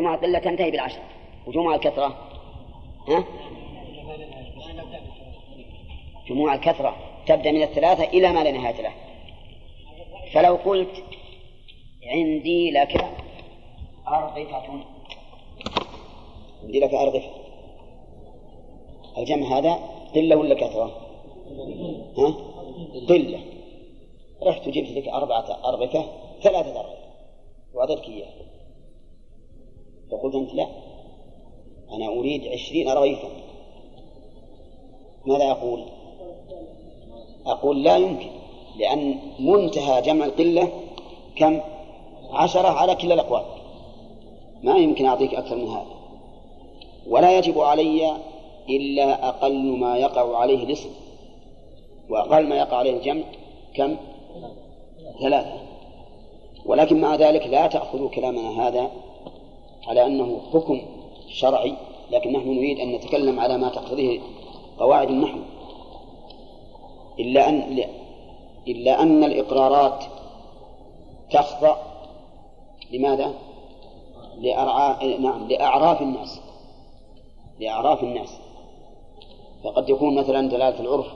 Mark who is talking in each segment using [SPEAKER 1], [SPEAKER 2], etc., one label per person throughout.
[SPEAKER 1] وجموع القلة تنتهي بالعشرة وجموع الكثرة. ها؟ جموع الكثرة. تبدأ من الثلاثة إلى ما لا نهاية له. فلو قلت عندي لك أرغفة. عندي لك أرغفة. الجمع هذا قلة ولا كثرة؟ ها؟ قلة. رحت جبت لك أربعة أرغفة ثلاثة أرغفة. وأعطيتك إياه فقلت أنت لا أنا أريد عشرين رغيفا ماذا أقول؟ أقول لا يمكن لأن منتهى جمع القلة كم؟ عشرة على كلا الأقوال ما يمكن أعطيك أكثر من هذا ولا يجب علي إلا أقل ما يقع عليه الاسم وأقل ما يقع عليه الجمع كم؟ ثلاثة ولكن مع ذلك لا تأخذوا كلامنا هذا على أنه حكم شرعي لكن نحن نريد أن نتكلم على ما تقتضيه قواعد النحو. إلا أن إلا أن الإقرارات تخضع لماذا؟ لأرعى نعم لأعراف الناس. لأعراف الناس. فقد يكون مثلا دلالة العرف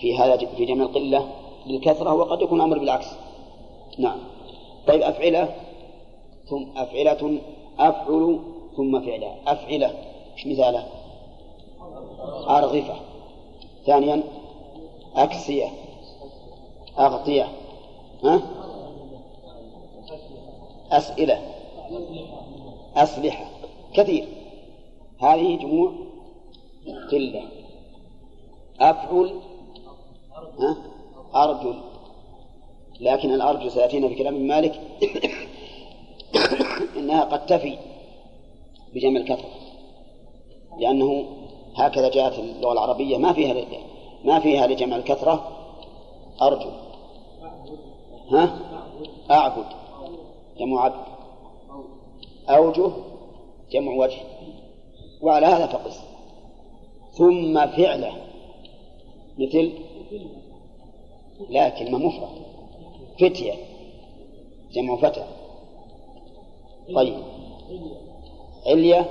[SPEAKER 1] في هذا في جمع القلة للكثرة وقد يكون أمر بالعكس. نعم. طيب أفعلة؟ ثم أفعلة أفعل ثم فعلة أفعلة إيش مثاله؟ أرغفة. ثانيا أكسية. أغطية. ها؟ أسئلة. أسلحة. كثير. هذه جموع قلة. أفعل ها؟ أرجل. لكن الأرجل سيأتينا في كلام مالك. إنها قد تفي بجمع الكثرة لأنه هكذا جاءت اللغة العربية ما فيها ما فيها لجمع الكثرة. أرجو. ها؟ أعبد. جمع عبد. أوجه. جمع وجه. وعلى هذا فقس. ثم فعله. مثل؟ لا كلمة مفرد. فتية. جمع فتى. طيب. علية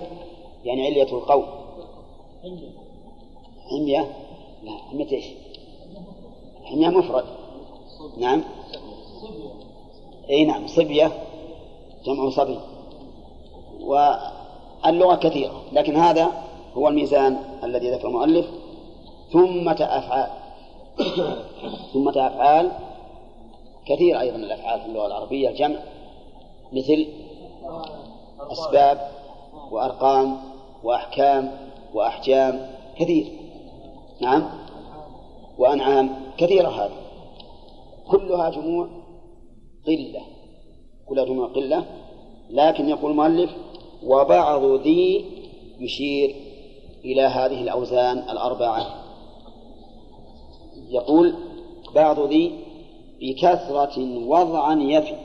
[SPEAKER 1] يعني علية القوم حمية؟ لا حمية إيش؟ حمية مفرد. نعم. إي نعم صبية جمع صبي. واللغة كثيرة لكن هذا هو الميزان الذي ذكر المؤلف. ثمة أفعال. ثمة أفعال كثير أيضا الأفعال في اللغة العربية الجمع مثل أسباب وأرقام وأحكام وأحجام كثير. نعم. وأنعام كثيرة هذه. كلها جموع قلة. كلها جموع قلة. لكن يقول المؤلف وبعض ذي يشير إلى هذه الأوزان الأربعة. يقول بعض ذي بكثرة وضعا يفي.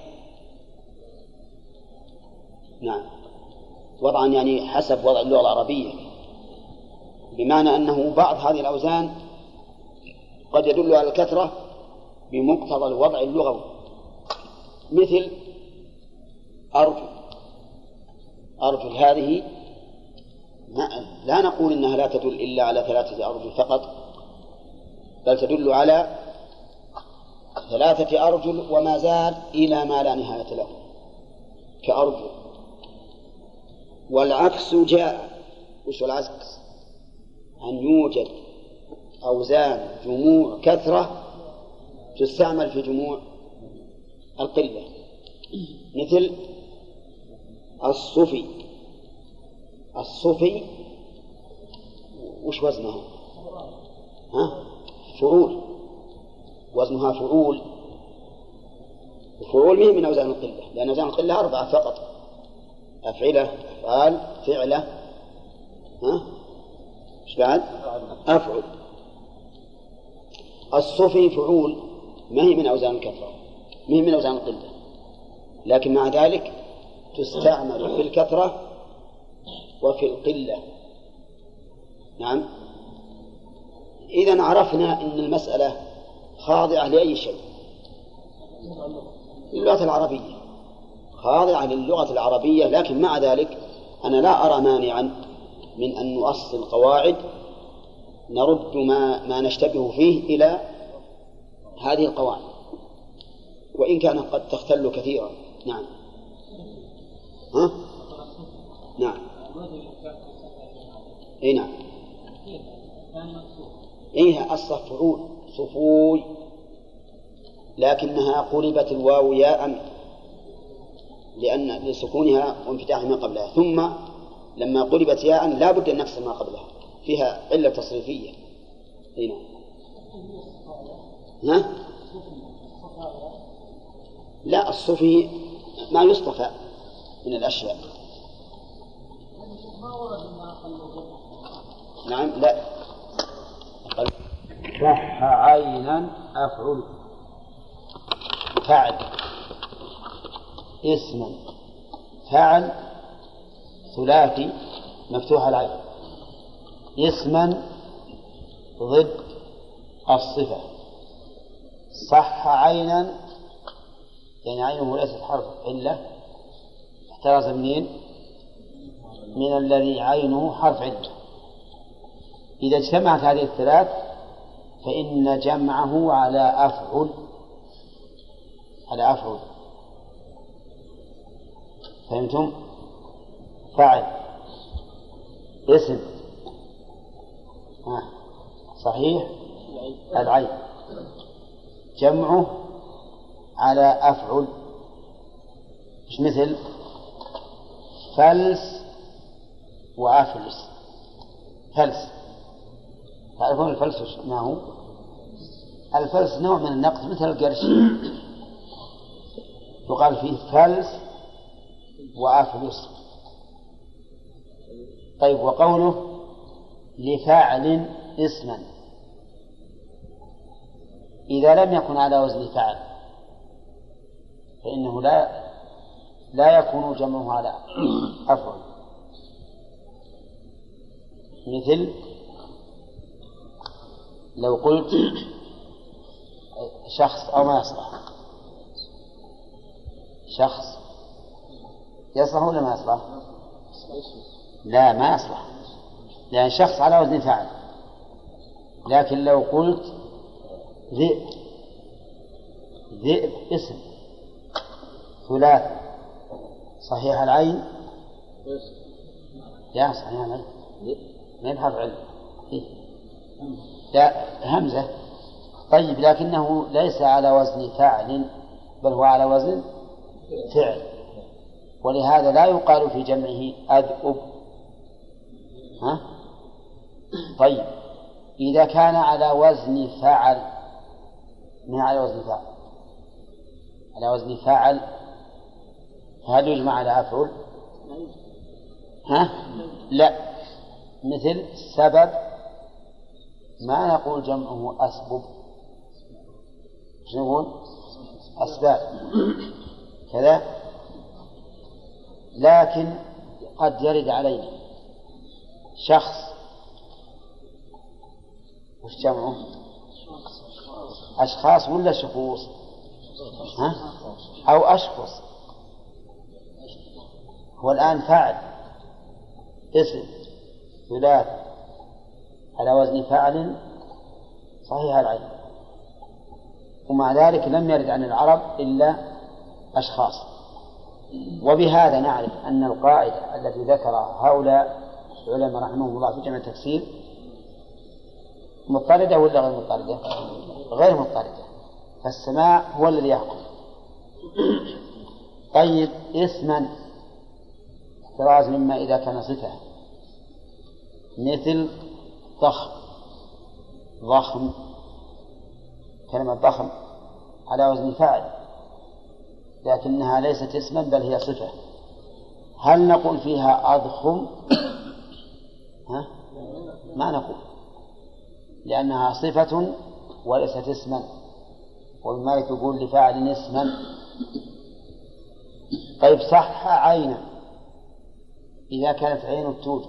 [SPEAKER 1] نعم. وضعا يعني حسب وضع اللغة العربية. بمعنى أنه بعض هذه الأوزان قد يدل على الكثرة بمقتضى الوضع اللغوي. مثل أرجل أرجل هذه لا نقول إنها لا تدل إلا على ثلاثة أرجل فقط بل تدل على ثلاثة أرجل وما زاد إلى ما لا نهاية له. كأرجل والعكس جاء وش العكس؟ أن يوجد أوزان جموع كثرة تستعمل في جموع القلة مثل الصفي الصفي وش وزنها؟ ها؟ فعول وزنها فعول وفعول مهم من أوزان القلة لأن أوزان القلة أربعة فقط أفعلة أفعال فعلة. ها؟ إيش بعد؟ أفعل. الصفي فعول ما هي من أوزان الكثرة ما هي من أوزان القلة. لكن مع ذلك تستعمل في الكثرة وفي القلة. نعم. إذا عرفنا أن المسألة خاضعة لأي شيء. للغة العربية. خاضعة للغة العربية لكن مع ذلك أنا لا أرى مانعا من أن نؤصل قواعد نرد ما ما نشتبه فيه إلى هذه القواعد. وإن كانت قد تختل كثيرا. نعم. ها؟ نعم. اي نعم. اي اصل فعول صفوي لكنها قلبت الواو ياء. لأن لسكونها وانفتاح ما قبلها. ثم لما قلبت ياء لا بد أن نفصل ما قبلها. فيها علة تصريفية. أي نعم. ها؟ لا الصفي ما يصطفى من الأشياء. نعم لا. صح عينا أفعل. فعل اسما فعل ثلاثي مفتوح العين. اسما ضد الصفة. صح عينا يعني عينه ليست حرف علة احترز منين؟ من الذي عينه حرف علة إذا اجتمعت هذه الثلاث فإن جمعه على أفعل على أفعل. فهمتم؟ فعل اسم. آه. صحيح؟ العين. جمعه على أفعل. مش مثل. فلس وأفلس. فلس. تعرفون الفلس ما هو؟ الفلس نوع من النقد مثل القرش. يقال فيه فلس وأفلس طيب وقوله لفاعل اسما. إذا لم يكن على وزن فعل فإنه لا لا يكون جمعه على أفعل مثل لو قلت شخص أو ما يصلح. شخص يصلح ولا ما يصلح؟ لا ما يصلح. لأن شخص على وزن فعل لكن لو قلت ذئب ذئب اسم ثلاث صحيح العين؟ لا صحيح العين. ما يبحث علم؟ لا همزة. طيب لكنه ليس على وزن فاعل بل هو على وزن فعل. ولهذا لا يقال في جمعه أذئب ها؟ طيب إذا كان على وزن فعل ما على وزن فعل على وزن فعل فهل يجمع على أفعل؟ ها؟ لا مثل سبب ما نقول جمعه أسبب إيش نقول؟ أسباب كذا لكن قد يرد علينا شخص. وش جمعه؟ أشخاص ولا شخوص؟ ها؟ أو أشخص هو الآن فاعل. اسم. ثلاث على وزن فاعل صحيح العين ومع ذلك لم يرد عن العرب إلا أشخاص. وبهذا نعرف أن القاعدة التي ذكرها هؤلاء العلماء رحمهم الله في جمع التفسير مضطردة ولا غير مضطردة؟ غير مضطردة. فالسماع هو الذي يحكم طيب اسما. احتراز مما إذا كان صفة. مثل ضخم. ضخم. كلمة ضخم. على وزن فاعل. لكنها ليست اسما بل هي صفة. هل نقول فيها أضخم؟ ها؟ ما نقول. لأنها صفة وليست اسما. ومما يقول لفاعل اسما. طيب صح عينا. إذا كانت عين توجد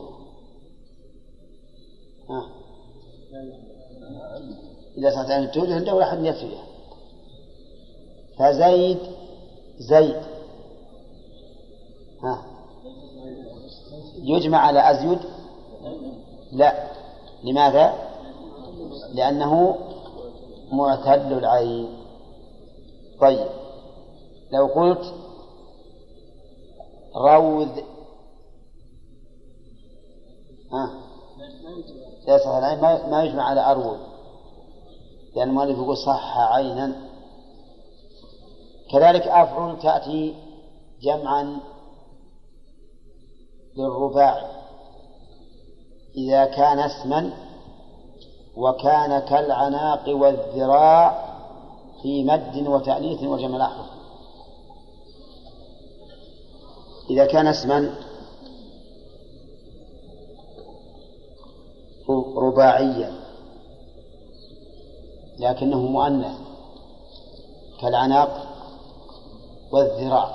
[SPEAKER 1] ها. إذا صارت عين توجد عنده أحد يكفيها فزيد زيد. ها. يجمع على أزيد؟ لا. لماذا؟ لأنه معتل العين. طيب. لو قلت روذ ها. يصح العين ما يجمع على أروذ لأن المؤلف يقول صح عينا. كذلك أفعل تأتي جمعا للرباع. إذا كان اسما وكان كالعناق والذراع في مد وتأنيث وجمع الأحرف إذا كان اسما رباعيا لكنه مؤنث كالعناق والذراع.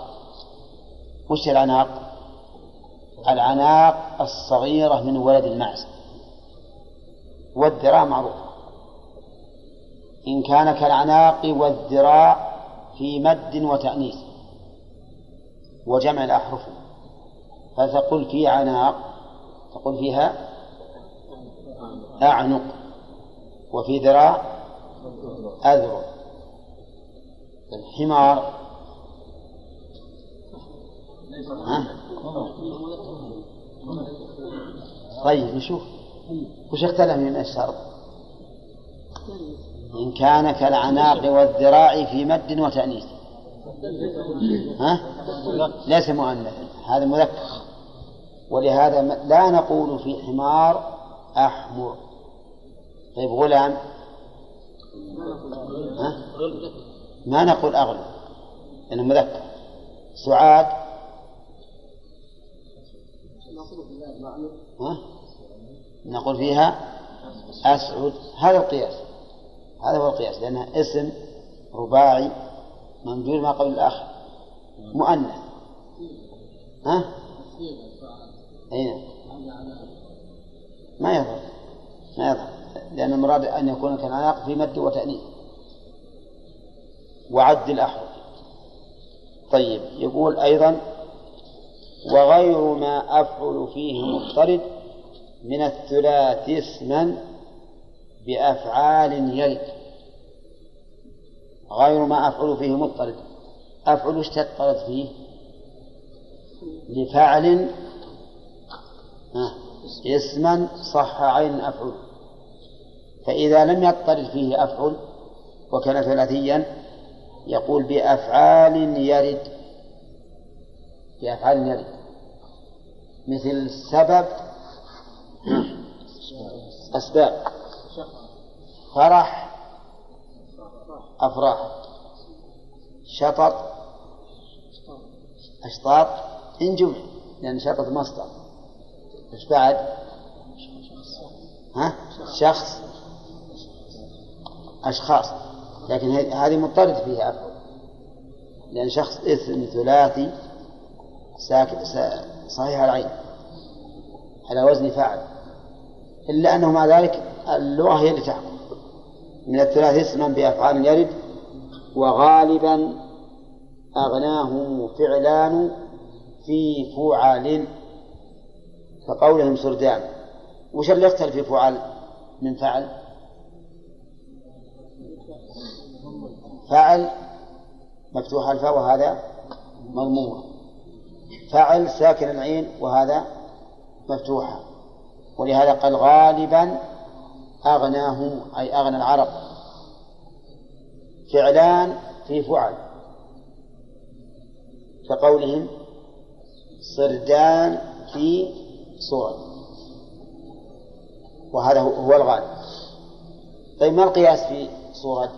[SPEAKER 1] وش العناق؟ العناق الصغيرة من ولد المعز والذراع معروفة إن كان كالعناق والذراع في مد وتأنيث وجمع الأحرف. فتقول في عناق تقول فيها أعنق وفي ذراع أذرع. الحمار طيب نشوف. وش اختلف من الشرط إن كان كالعناق والذراع في مد وتأنيث. ها؟ ليس مؤنثا هذا مذكر. ولهذا لا نقول في حمار أحمر. طيب غلام. ها؟ ما نقول أغلب لأنه مذكر. سعاد. ها؟ نقول فيها أسعد. هذا القياس. هذا هو القياس لأنها اسم رباعي منجول ما قبل الآخر مؤنث. ها؟ أي نعم. ما يظهر ما يظهر لأن المراد أن يكون كالعناق في مد وتأنيث. وعد الأحرف طيب يقول أيضا وغير ما أفعل فيه مضطرد من الثلاث اسما بأفعال يرد غير ما أفعل فيه مضطرد. أفعل تضطرد فيه؟ لفعل اسما صح عين أفعل. فإذا لم يضطرد فيه أفعل وكان ثلاثيا يقول بأفعال يرد بأفعال يرد مثل سبب أسباب. فرح أفراح. شطط أشطاط إن جمع لأن شطط مصدر. إيش بعد؟ ها؟ شخص. أشخاص. لكن هذه مضطرد فيها أفضل. لأن شخص اسم ثلاثي ساكت صحيح العين على وزن فاعل إلا أنه مع ذلك اللغة هي اللي تحكم. من الثلاث اسما بأفعال يرد وغالبا أغناه فعلان في فعل كقولهم سردان. وش اللي يختلف في فعل من فعل؟ فعل مفتوح الفاء وهذا مضمومة فعل ساكن العين وهذا مفتوحة. ولهذا قال غالبا أغناهم أي أغنى العرب. فعلان في فعل. كقولهم صردان في صورة وهذا هو الغالب. طيب ما القياس في صورة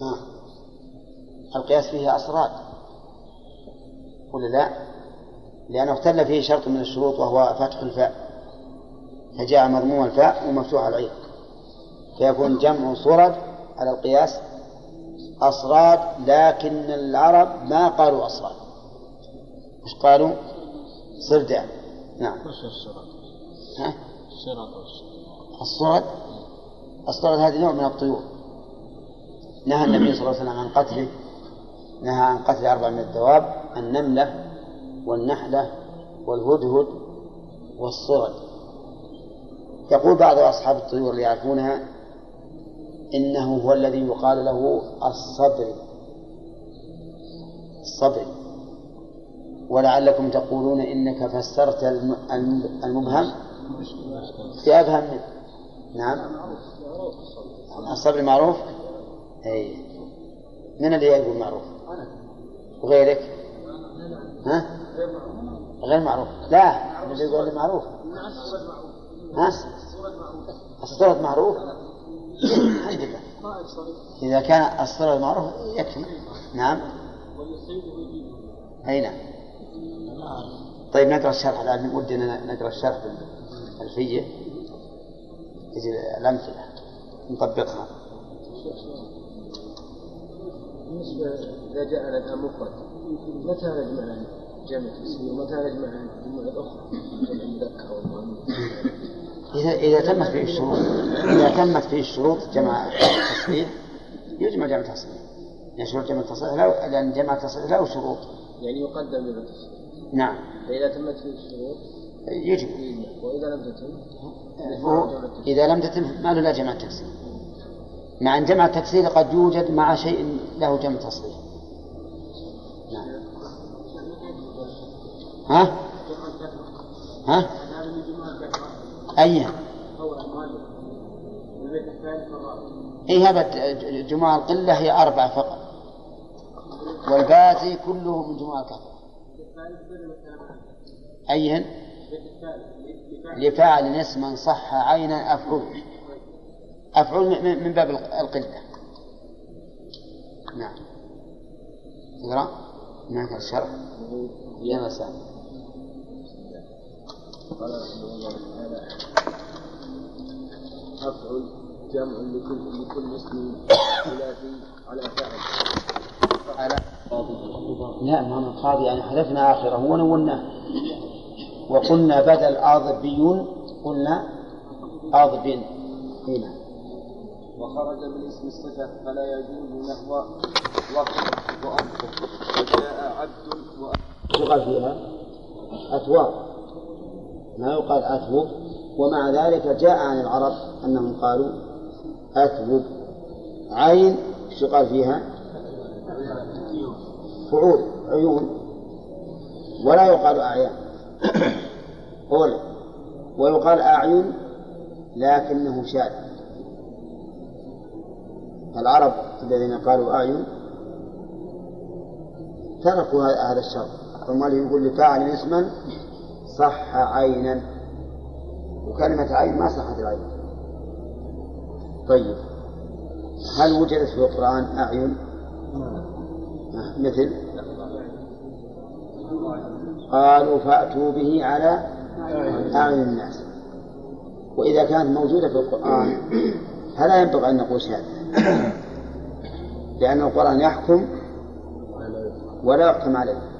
[SPEAKER 1] ها. القياس فيه أسراد ولا لا لأنه اختل فيه شرط من الشروط وهو فتح الفاء فجاء مضموم الفاء ومفتوح العين فيكون جمع صرد على القياس أصراد لكن العرب ما قالوا أصراد. مش قالوا؟ صردان نعم. ها؟ الصرد الصرد هذه نوع من الطيور. نهى النبي صلى الله عليه وسلم عن قتله نهى عن قتل أربع من الدواب النملة والنحلة والهدهد والصرد. يقول بعض أصحاب الطيور اللي يعرفونها إنه هو الذي يقال له الصبر الصبر ولعلكم تقولون إنك فسرت المبهم. بأفهم منه. نعم. الصبر معروف؟ أي. من اللي يقول معروف؟ وغيرك؟ ها؟ غير معروف. لا اللي يقول معروف. ها؟ الصورة معروف. الحمد لله إذا كان الصورة معروف يكفي. نعم. أي نعم. طيب نقرأ الشرح الآن. ودنا نقرأ الشرح الألفية تجي الأمثلة. نطبقها.
[SPEAKER 2] بالنسبة إذا جاء الآن مفرد. متى نجمع جمع تسمية ومتى نجمع الجموع الأخرى؟ جمع المذكر والمؤنث
[SPEAKER 1] إذا إذا تمت فيه الشروط إذا تمت فيه الشروط جمع التصحيح يجمع جمع التصحيح يعني شروط جمع التصحيح لا لأن جمع التصحيح له شروط.
[SPEAKER 2] يعني يقدم جمع التصحيح
[SPEAKER 1] نعم.
[SPEAKER 2] فإذا تمت فيه الشروط
[SPEAKER 1] يجب.
[SPEAKER 2] وإذا لم تتم
[SPEAKER 1] إذا لم تتم ما له لا جمع التكسير. مع أن جمع التكسير قد يوجد مع شيء له جمع تصحيح ها؟ ها؟ أي أي هذا جموع القلة هي أربعة فقط. والباقي كله من جموع الكثرة أيهن؟ لفاعل اسما صح عينا أفعول. أفعول من باب القلة. نعم. اقرأ. هناك الشرح يا مساء
[SPEAKER 2] قال رحمه الله تعالى أفعل جمع لكل لكل اسم ثلاثي على فعل.
[SPEAKER 1] على لا ما من قاضي يعني حذفنا آخره. ونوناه وقلنا بدل آضبيون قلنا آضب هنا.
[SPEAKER 2] وخرج من اسم الصفة فلا يجوز نحو وقت وأنفر وجاء عبد
[SPEAKER 1] يقال فيها أثواب ما يقال أثوب؟ ومع ذلك جاء عن العرب أنهم قالوا أثوب. عين شو قال فيها؟ فعول عيون. ولا يقال أعيان. قول ويقال أعين لكنه شاذ. العرب الذين قالوا أعين تركوا هذا الشرط. ثم يقول لفاعل اسما صح عينا. وكلمة عين ما صحت العين. طيب. هل وجدت في القرآن أعين؟ مثل؟ قالوا فأتوا به على أعين الناس. وإذا كانت موجودة في القرآن فلا ينبغي أن نقول شهادة لأن القرآن يحكم ولا يحكم عليه.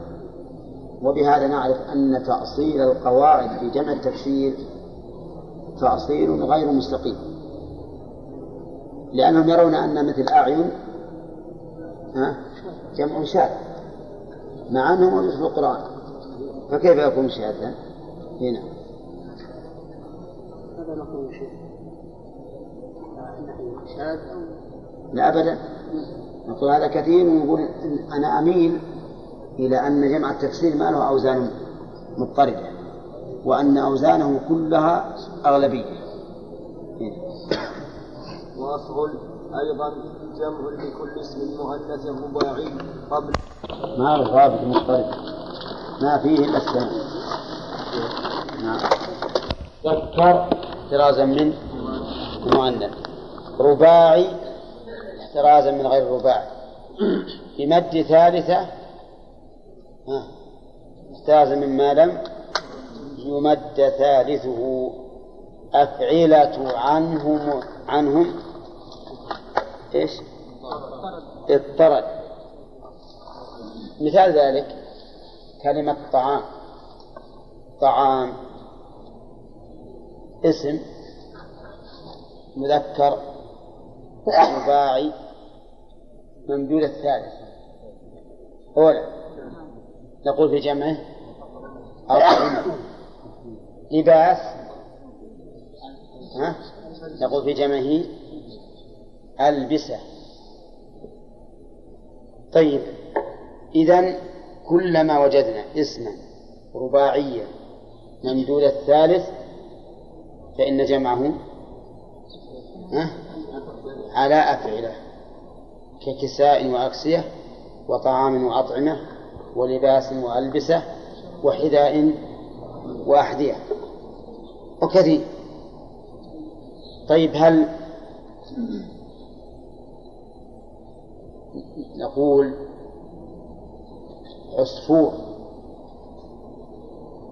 [SPEAKER 1] وبهذا نعرف أن تأصيل القواعد في جمع التفسير تأصيل غير مستقيم. لأنهم يرون أن مثل أعين جمع شاذ مع أنه موجود في القرآن. فكيف يكون شاذا؟ هنا. هذا نقول شيء شاذ لا أبدا. نقول هذا كثير ويقول أنا أميل إلى أن جمع التكسير ما له أوزان مضطردة وأن أوزانه كلها أغلبية.
[SPEAKER 2] وأفعل أيضا جمع لكل اسم مؤنث رباعي قبل
[SPEAKER 1] ما له ضابط مضطرد؟ ما فيه إلا السلام نعم. ذكر احترازا من مؤنث رباعي احترازا من غير رباعي. بمد ثالثة اجتاز مما لم يمد ثالثه. أفعلة عنهم عنهم. إيش؟ اضطرد مثال ذلك. كلمة طعام. طعام. اسم. مذكر. رباعي ممدود الثالث. أولى نقول في جمعه أطعمة لباس. ها؟ نقول في جمعه ألبسة. طيب إذا كلما وجدنا اسما رباعيا ممدود الثالث فإن جمعه على أفعلة ككساء وأكسية وطعام وأطعمة ولباس وألبسة وحذاء وأحذية وكثير طيب هل نقول عصفور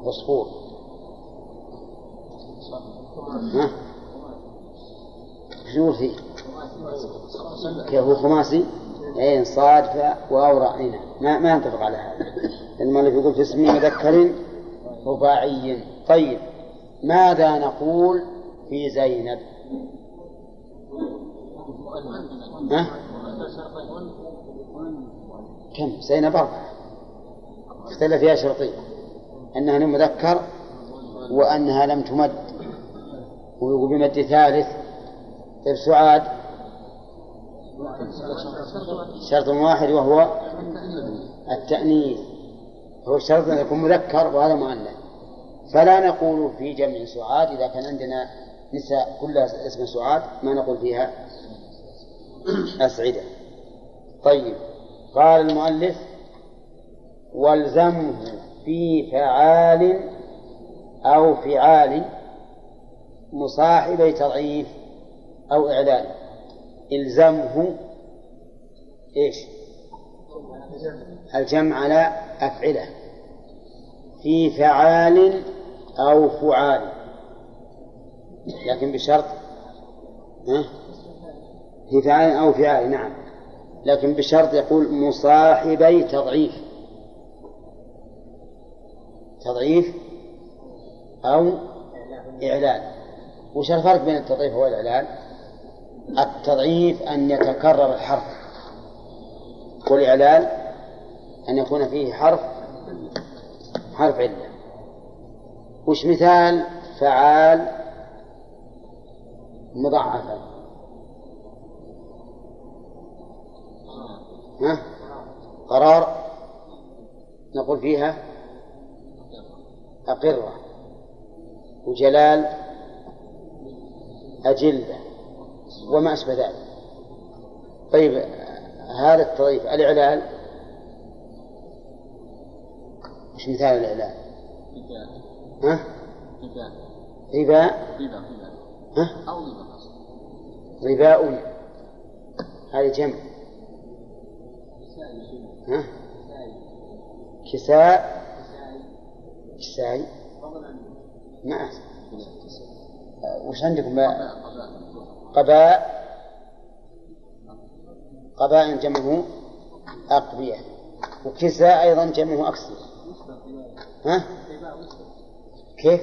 [SPEAKER 1] عصفور ها؟ شو فيه؟ هو خماسي؟ عين صاد واو راء ما ما نتفق على هذا. المؤلف يقول في اسم مذكر رباعي. طيب ماذا نقول في زينب؟ ها؟ كم؟ زينب أربعة. اختلف فيها شرطين أنها مذكر وأنها لم تمد. ويقول بمد ثالث. طيب سعاد؟ شرط واحد وهو التأنيث. هو الشرط أن يكون مذكر وهذا مؤنث. فلا نقول في جمع سعاد إذا كان عندنا نساء كلها اسم سعاد ما نقول فيها أسعدة. طيب قال المؤلف والزمه في فعال أو فعال مصاحبي تضعيف أو إعلان. إلزمه إيش؟ الجمع على أفعلة في فعال أو فعال. لكن بشرط في فعال أو فعال نعم. لكن بشرط يقول مصاحبي تضعيف. تضعيف أو إعلان. وش الفرق بين التضعيف والإعلان؟ التضعيف أن يتكرر الحرف. والإعلان أن يكون فيه حرف حرف علة. وش مثال؟ فعال مضاعفة. ها؟ قرار. نقول فيها أقرة. وجلال أجلة. وما أشبه ذلك. طيب هذا التضيف الإعلال مش مثال الإعلال ها؟ رباء ها؟ أو رباء هذه جمع. ها؟ كساء. كساء. ما أحسن. وش عندكم قباء قباء جمعه أقبية وكساء أيضا جمعه أكسية ها؟ كيف؟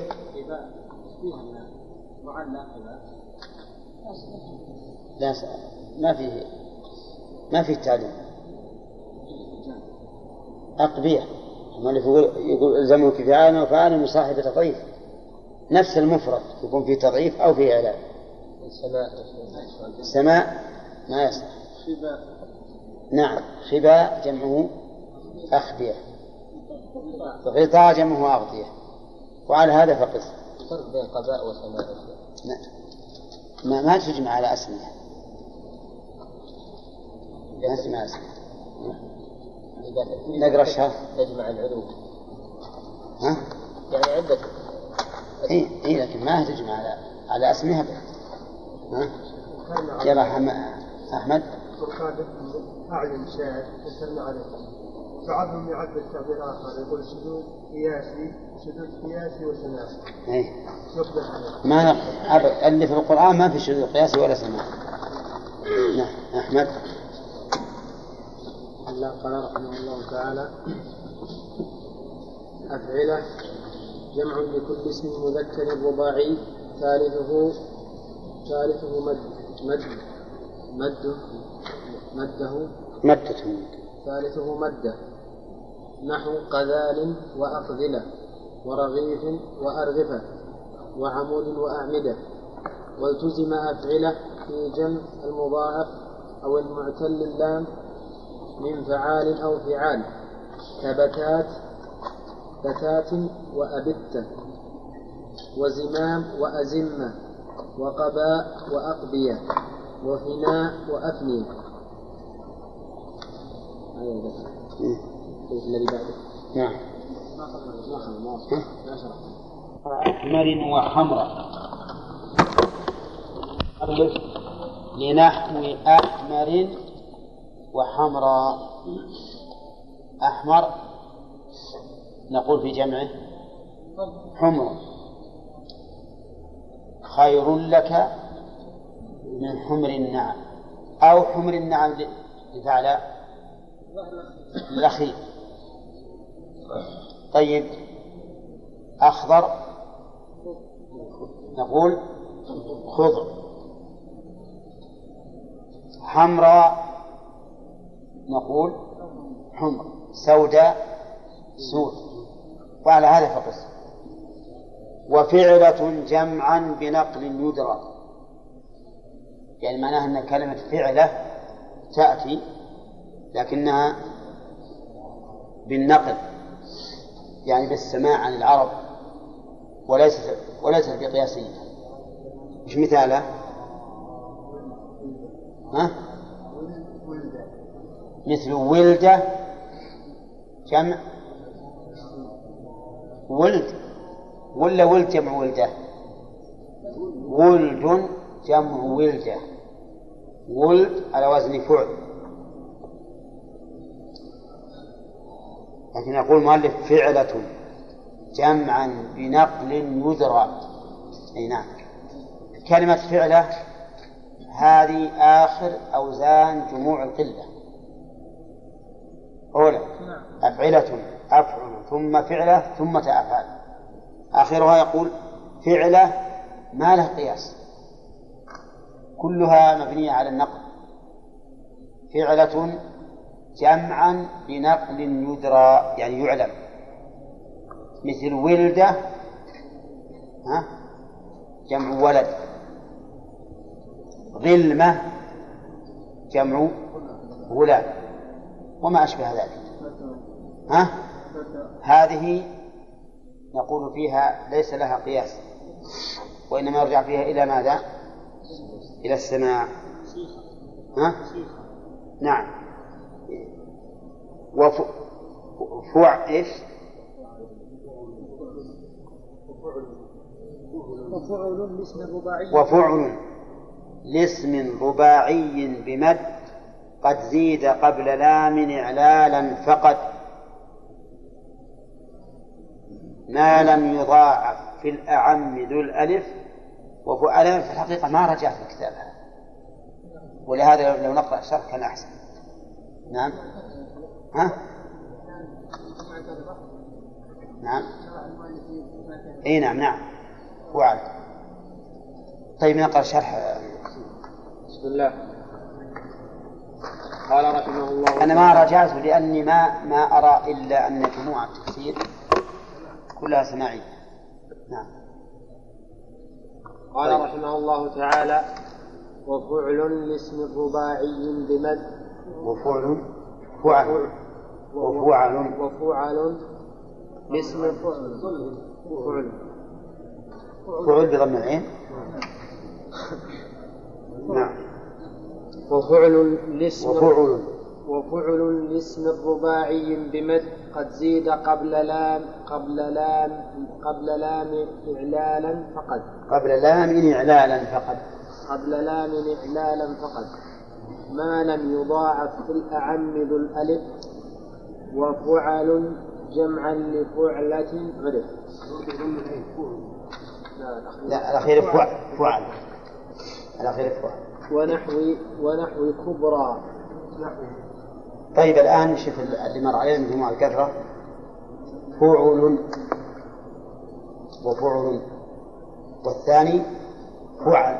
[SPEAKER 1] لا ما فيه ما فيه تعليم. أقبية المؤلف يقول يقول الزمه كفاية وفعال مصاحبة تضعيف نفس المفرد يكون فيه تضعيف أو فيه إعلان. سماء ما يصلح نعم خباء جمعه أخبية. غطاء جمعه أغطية. وعلى هذا فقس.
[SPEAKER 2] الفرق بين قباء وسماء.
[SPEAKER 1] ما, ما تجمع على أسمية. ما تجمع أسمية. نقرأ الشرح.
[SPEAKER 2] تجمع العلو.
[SPEAKER 1] ها؟
[SPEAKER 2] يعني عدة
[SPEAKER 1] اي اي لكن ما تجمع على على اسمها ها؟ يلا أحمد.
[SPEAKER 3] أعين شاهد يسلم عليه بعضهم يعبر تعبير آخر يقول سدود قياسي سدود قياسي وسماع
[SPEAKER 1] اي ما اللي في القرآن ما في شذوذ قياسي ولا سماع نعم أحمد.
[SPEAKER 3] الله قال رحمه الله تعالى أفعلة جمع لكل اسم مذكر رباعي ثالثه ثالثه مد مد مد مده.
[SPEAKER 1] مدة.
[SPEAKER 3] ثالثه مدة نحو قذال وأقذلة
[SPEAKER 4] ورغيف وأرغفة وعمود وأعمدة. والتزم أفعلة في جمع المضاعف أو المعتل اللام من فعال أو فعال. كبتات بتات وأبتة. وزمام وأزمة. وقباء وأقبية وفناء وأفنية الذي بعده؟
[SPEAKER 1] نعم. أحمر وحمراء ألف لنحو أحمر وحمراء أحمر نقول في جمعه حمر خير لك من حمر النعم. أو حمر النعم لفعل الأخير. طيب أخضر. نقول خضر. حمراء. نقول حمر. سوداء. سود. وعلى هذا فقس. وفعلة جمعا بنقل يدرى يعني معناها أن كلمة فعلة تأتي لكنها بالنقل يعني بالسماع عن العرب وليست وليست بقياسية مش مثاله؟ ها؟ مثل ولدة جمع ولد ولا ولد جمع ولده؟ ولد جمع ولده. ولد على وزن فعل. لكن يقول المؤلف فعلة جمعا بنقل يذرى أي نعم. كلمة فعلة هذه آخر أوزان جموع القلة. أولى أفعلة أفعل ثم فعلة ثم أفعال آخرها يقول فعلة ما له قياس. كلها مبنية على النقل. فعلة جمعا بنقل يدرى يعني يعلم. مثل ولدة ها جمع ولد. غلمة جمع غلام. وما أشبه ذلك. ها؟ هذه نقول فيها ليس لها قياس وإنما يرجع فيها إلى ماذا؟ إلى السماع ها؟ نعم وفوع إيش؟
[SPEAKER 4] وفعل لاسم الرباعي
[SPEAKER 1] وفعل لاسم رباعي بمد قد زيد قبل لام إعلالا فقد ما لم يضاعف في الأعم ذو الألف وفعل في الحقيقة ما رجع في الكتاب. ولهذا لو نقرأ الشرح كان أحسن. نعم. ها؟ نعم. إي نعم نعم. وعد طيب نقرأ شرح.
[SPEAKER 4] بسم الله. قال رحمه الله
[SPEAKER 1] أنا ما رجعت لأني ما ما أرى إلا أن جموع التفسير كلها سماعية نعم.
[SPEAKER 4] قال
[SPEAKER 1] طيب.
[SPEAKER 4] رحمه الله تعالى وفعل لاسم رباعي بمد.
[SPEAKER 1] وفعل؟ فعل. وفعل.
[SPEAKER 4] وفعل. لاسم فعل فعل.
[SPEAKER 1] فعل بضم العين. نعم.
[SPEAKER 4] وفعل لاسم
[SPEAKER 1] وفعل.
[SPEAKER 4] وفعل لاسم الرباعي بمد. قد زيد قبل لام قبل لام قبل لام إعلالا فقد.
[SPEAKER 1] قبل لام إعلالا فقد.
[SPEAKER 4] قبل لام إعلالا فقد. ما لم يضاعف في الأعم ذو الألف وفعل جمعا لفعلة عرف
[SPEAKER 1] لا الأخير فعل فعل. الأخير فعل.
[SPEAKER 4] ونحو ونحو كبرى.
[SPEAKER 1] طيب الآن نشوف اللي مر علينا من جموع الكثرة فعل وفعل والثاني فعل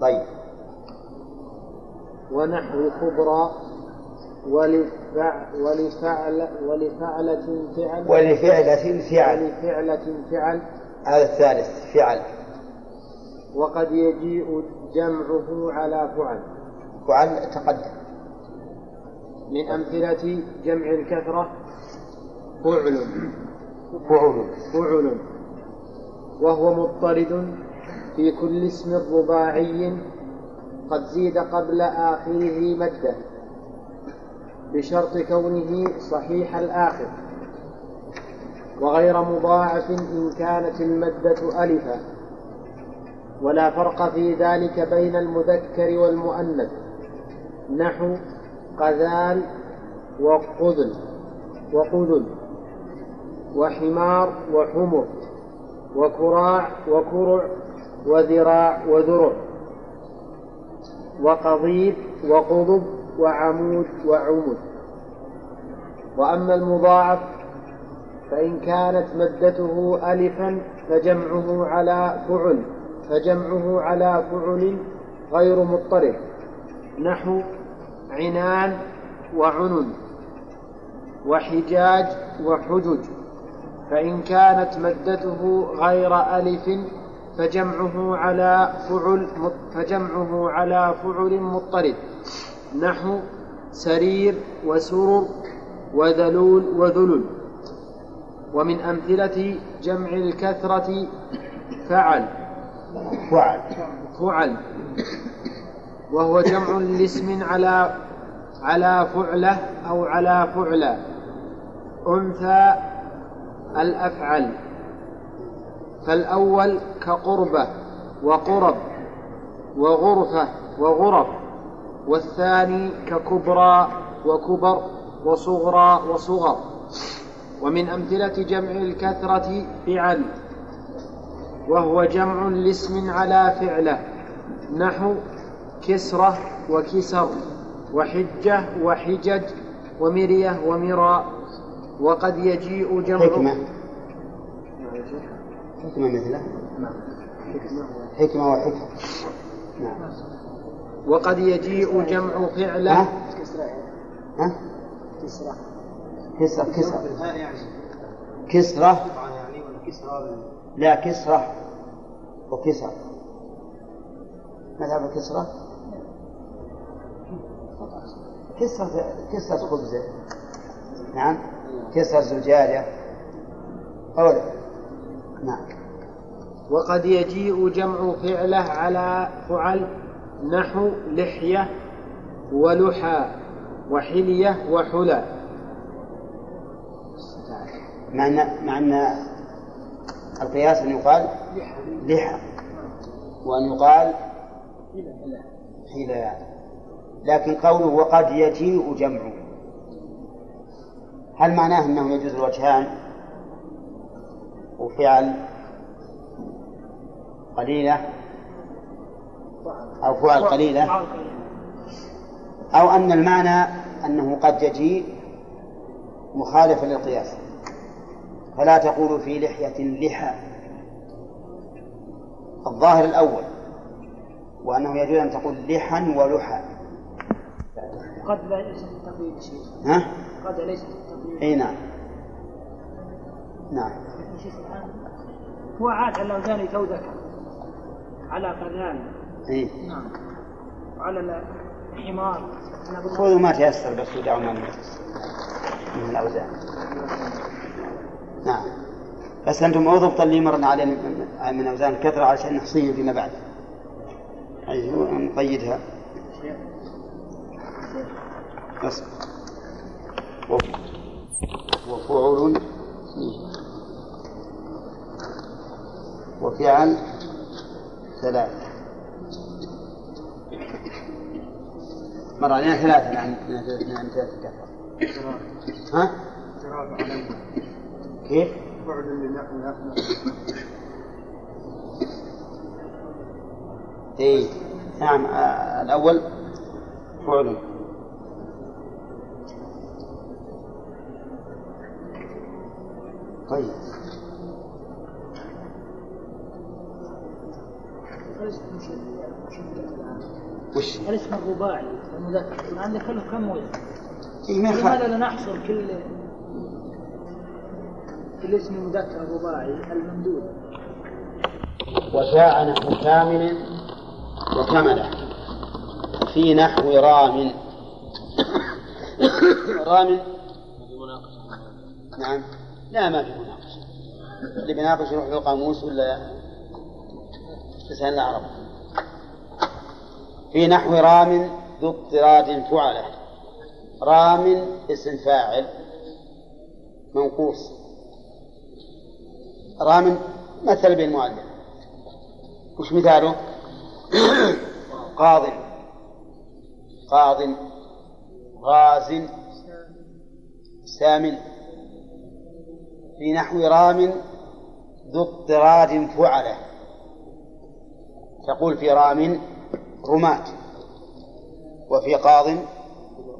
[SPEAKER 1] طيب.
[SPEAKER 4] ونحو كبرى ولفع ولفعل ولفعلة فعل.
[SPEAKER 1] ولفعلة فعل.
[SPEAKER 4] ولفعلة فعل.
[SPEAKER 1] هذا الثالث فعل.
[SPEAKER 4] وقد يجيء جمعه على فعل.
[SPEAKER 1] فعل تقدم.
[SPEAKER 4] من أمثلة جمع الكثرة. فعل.
[SPEAKER 1] فعل.
[SPEAKER 4] فعل. وهو مضطرد في كل اسم رباعي قد زيد قبل آخره مدة بشرط كونه صحيح الآخر. وغير مضاعف إن كانت المدة ألفا. ولا فرق في ذلك بين المذكر والمؤنث. نحو قذال وقذل وقذل وحمار وحمر وكراع وكرع وذراع وذرع وقضيب وقضب وعمود وعمود وأما المضاعف فإن كانت مدته ألفا فجمعه على فعل فجمعه على فعل غير مضطرب. نحو عنان وعنن وحجاج وحجج فإن كانت مدته غير ألف فجمعه على فعل فجمعه على فعل مضطرد نحو سرير وسرر وذلول وذلل ومن أمثلة جمع الكثرة فعل.
[SPEAKER 1] فعل.
[SPEAKER 4] فعل. وهو جمع لاسم على على فعلة أو على فعلة. أنثى الأفعل. فالأول كقربة وقرب وغرفة وغرف والثاني ككبرى وكبر وصغرى وصغر. ومن أمثلة جمع الكثرة فعل. وهو جمع لاسم على فعلة. نحو كسرة وكسر وحجة وحجج ومرية ومرى وقد يجيء جمع
[SPEAKER 1] حكمة. حكمة مثله. حكمة وحكمة نعم.
[SPEAKER 4] وقد يجيء جمع
[SPEAKER 1] ها؟
[SPEAKER 4] فعله
[SPEAKER 1] ها؟ كسرة. كسرة. كسرة. لا كسرة. وكسر. مذهب الكسرة؟ كسرة كسرة خبزة. نعم. كسرة زجاجة. أولا نعم.
[SPEAKER 4] وقد يجيء جمع فعله على فعل نحو لحية ولحى وحلية وحلى.
[SPEAKER 1] مع أن مع أن القياس أن يقال لحى. وأن يقال حلى. لكن قوله وقد يجيء جمعه هل معناه أنه يجوز الوجهان؟ وفعل قليلة؟ أو فعل قليلة؟ أو أن المعنى أنه قد يجيء مخالفا للقياس. فلا تقولوا في لحية لحى. الظاهر الأول وأنه يجوز أن تقول لحا ولحى.
[SPEAKER 5] قد لا ليس التقييد شيء.
[SPEAKER 1] ها؟
[SPEAKER 5] قد ليس التقييد
[SPEAKER 1] إي نعم. نعم.
[SPEAKER 5] هو عاد على الأوزان تو ذكر على قذان.
[SPEAKER 1] إي.
[SPEAKER 5] نعم. وعلى الحمار
[SPEAKER 1] خذوا ما تيسر بس ودعوا ما من الأوزان. نعم. بس أنتم أو ضبطا اللي مرنا علينا من- أوزان كثرة علشان نحصيهم فيما بعد. نقيدها بس وف- وفعل وفعل ثلاث مر علينا ثلاثة الآن من أمثلة الكثرة ها؟ كيف؟ اي نعم آه الأول فعل. طيب. وش؟
[SPEAKER 5] الاسم الرباعي. المذكر الآن ذكر له كم وزن؟
[SPEAKER 1] إيه ما
[SPEAKER 5] لماذا لا نحصر كل كل اسم مذكر رباعي؟ الممدود.
[SPEAKER 1] وشاع نحو كامل وكمله في نحو رام. رام. نعم. لا ما في اللي بيناقش يروح له قاموس ولا يسأل العرب في نحو رام ذو اضطراد فعله. رام اسم فاعل منقوص. رام مثل به المؤلف وش مثاله؟ قاض. قاض. غاز. سام. في نحو رام ذو اضطراد فعله. تقول في رام رماة وفي قاض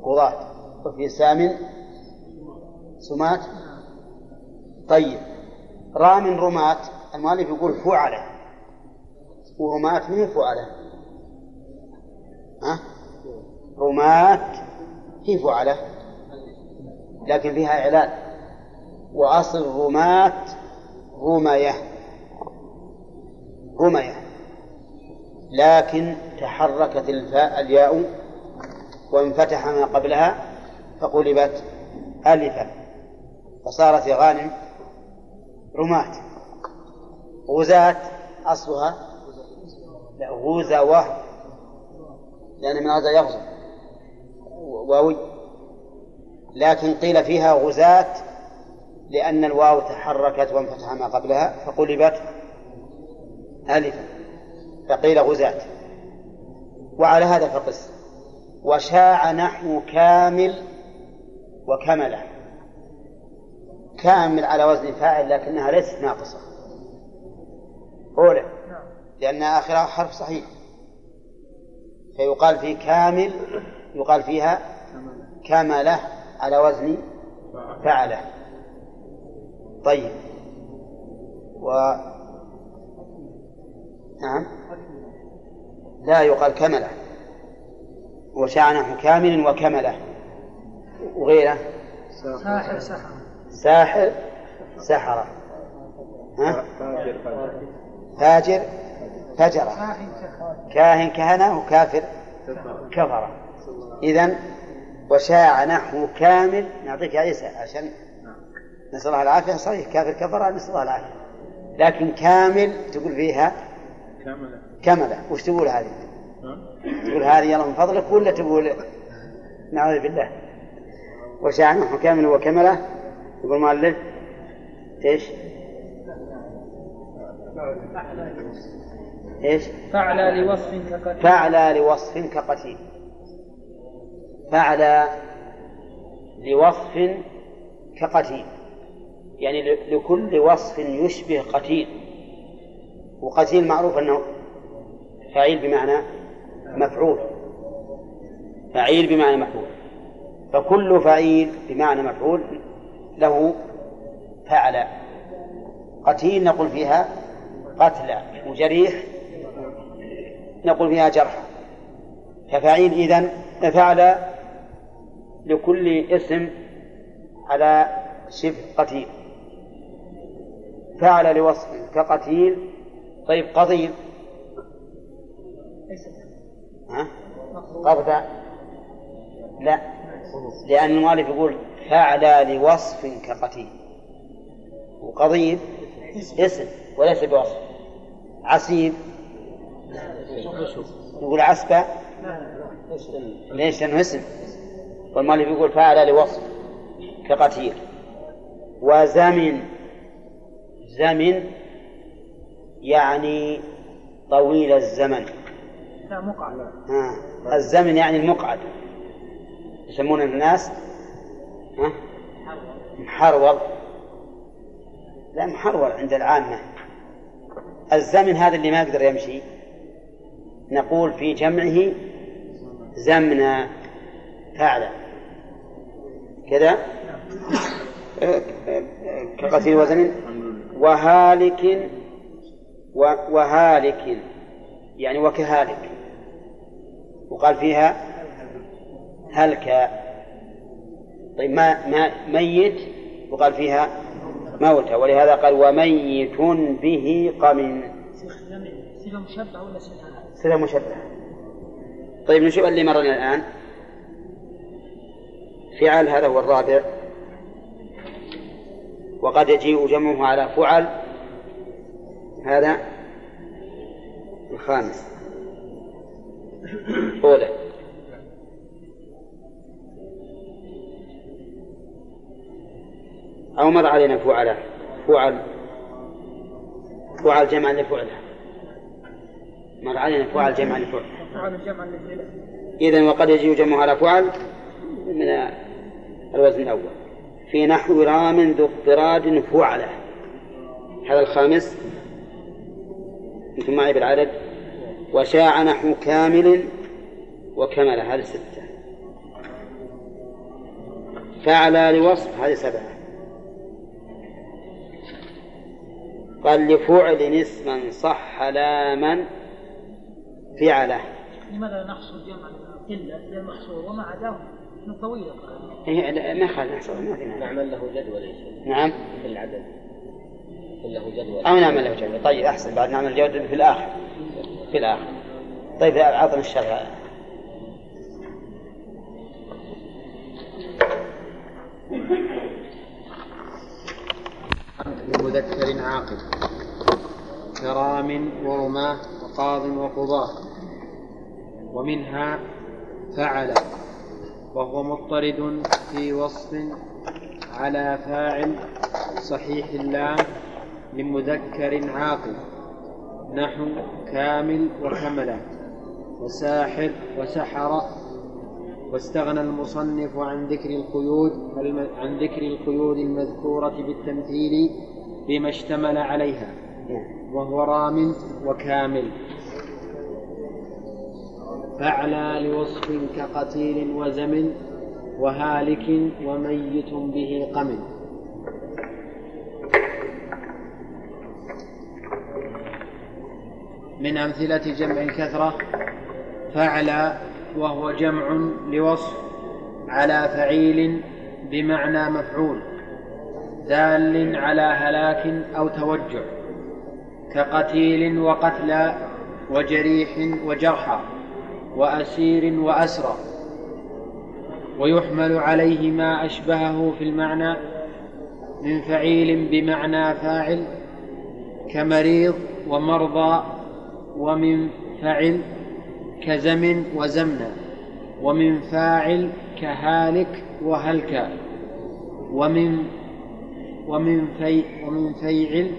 [SPEAKER 1] قضاة وفي سام سمات. طيب رام رماة المؤلف يقول فعله. ورماة من فعله؟ ها؟ رماة هي فعله لكن فيها إعلان. وأصل رماة رمية رمية لكن تحركت الفاء الياء وانفتح ما قبلها فقلبت ألفا فصارت غانم. رماة غزاة أصلها. لا غزوة. لأن من غزا يغزو. واوي لكن قيل فيها غزاة لأن الواو تحركت وانفتح ما قبلها فقلبت ألفا فقيل غزاة. وعلى هذا فقس. وشاع نحو كامل وكمله كامل على وزن فاعل لكنها ليست ناقصة. أولى. لأن آخرها حرف صحيح. فيقال في كامل يقال فيها كمله على وزن فعله طيب. و نعم. لا يقال كملة. وشاع نحو كامل وكملة. وغيره؟
[SPEAKER 5] ساحر سحر
[SPEAKER 1] ساحر سحرة. ها؟ فاجر فجرة.
[SPEAKER 5] كاهن
[SPEAKER 1] كهنة وكافر كفرة. إذا وشاع نحو كامل. نعطيك عيسى عشان نسأل الله العافية. صحيح كافر كفرة نسأل الله العافية. لكن كامل تقول فيها كملة وش تقول هذه؟ تقول هذه يلا من فضلك ولا تقول نعوذ بالله؟ وشاع نحو كامل وكملة يقول المؤلف إيش؟ إيش؟
[SPEAKER 5] فعل لوصف كقتيل.
[SPEAKER 1] فعل لوصف كقتيل. فعل لوصف كقتيل. يعني لكل وصف يشبه قتيل. وقتيل معروف أنه فعيل بمعنى مفعول. فعيل بمعنى مفعول. فكل فعيل بمعنى مفعول له فعل. قتيل نقول فيها قتلى وجريح نقول فيها جرحى ففعيل إذن فعل لكل اسم على شبه قتيل. فعل لوصف كقتيل. طيب قضيب ها؟ قبضة لا. لأن المؤلف يقول فعل لوصف كقتيل. وقضيب اسم وليس بوصف. عسيب يقول عسبة. ليش؟ لأنه اسم. والمؤلف يقول فعل لوصف كقتيل. وزمن. زمن يعني طويل الزمن.
[SPEAKER 5] لا مقعد.
[SPEAKER 1] ها. الزمن يعني المقعد. يسمون الناس ها؟ محرور. لا محرور عند العامة. الزمن هذا اللي ما يقدر يمشي نقول في جمعه زمنا فعلا كذا؟ كقتيل وزن؟ وهالك وهالك يعني وكهالك. وقال فيها هلك. طيب ما, ما ميت وقال فيها موتى ولهذا قال وميت به قمن.
[SPEAKER 5] صفة مشبهة. ولا صفة
[SPEAKER 1] مشبهة طيب نشوف اللي مرنا الآن. فعل هذا هو الرابع. وقد يجيء جمعه على فعل. هذا الخامس. أولى أو مر علينا فعل. فعل. فعل جمع لفعله. مر علينا فعل جمع لفعل
[SPEAKER 5] فعل جمع
[SPEAKER 1] إذا وقد يجي جمعه على فعل من الوزن الأول. في نحو رام ذو اضطراد فعلة. هذا الخامس. أنتم معي بالعدد؟ وشاع نحو كامل وكمل. هذه ستة. فعل لوصف هذه سبعة. قال لفعل اسما صح لاما فعله.
[SPEAKER 5] لماذا نحصر جمع قلة للمحصور وما عداه. طويلة
[SPEAKER 1] هي ما خالد نحصر ما في.
[SPEAKER 4] نعمل له جدول
[SPEAKER 1] نعم.
[SPEAKER 4] في العدد. له جدول.
[SPEAKER 1] أو نعمل له جدول. طيب أحسن بعد نعمل جدول في الآخر. في الآخر. طيب أعطنا الشرح.
[SPEAKER 4] لمذكر عاقل. كرام ورماة وقاض وقضاة. ومنها فعل. وهو مضطرد في وصف على فاعل صحيح اللام لمذكر عاقل. نحو كامل وكمل وساحر وسحر. واستغنى المصنف عن ذكر القيود عن ذكر القيود المذكورة بالتمثيل بما اشتمل عليها. وهو رام وكامل. فعلى لوصف كقتيل وزمن وهالك وميت به قمن من أمثلة جمع الكثرة فعل وهو جمع لوصف على فعيل بمعنى مفعول دال على هلاك أو توجع كقتيل وقتلى وجريح وجرحى. وأسير وأسرى. ويحمل عليه ما أشبهه في المعنى من فعيل بمعنى فاعل كمريض ومرضى ومن فعل كزمن وزمنا ومن فاعل كهالك وهلكا ومن ومن في ومن فيعل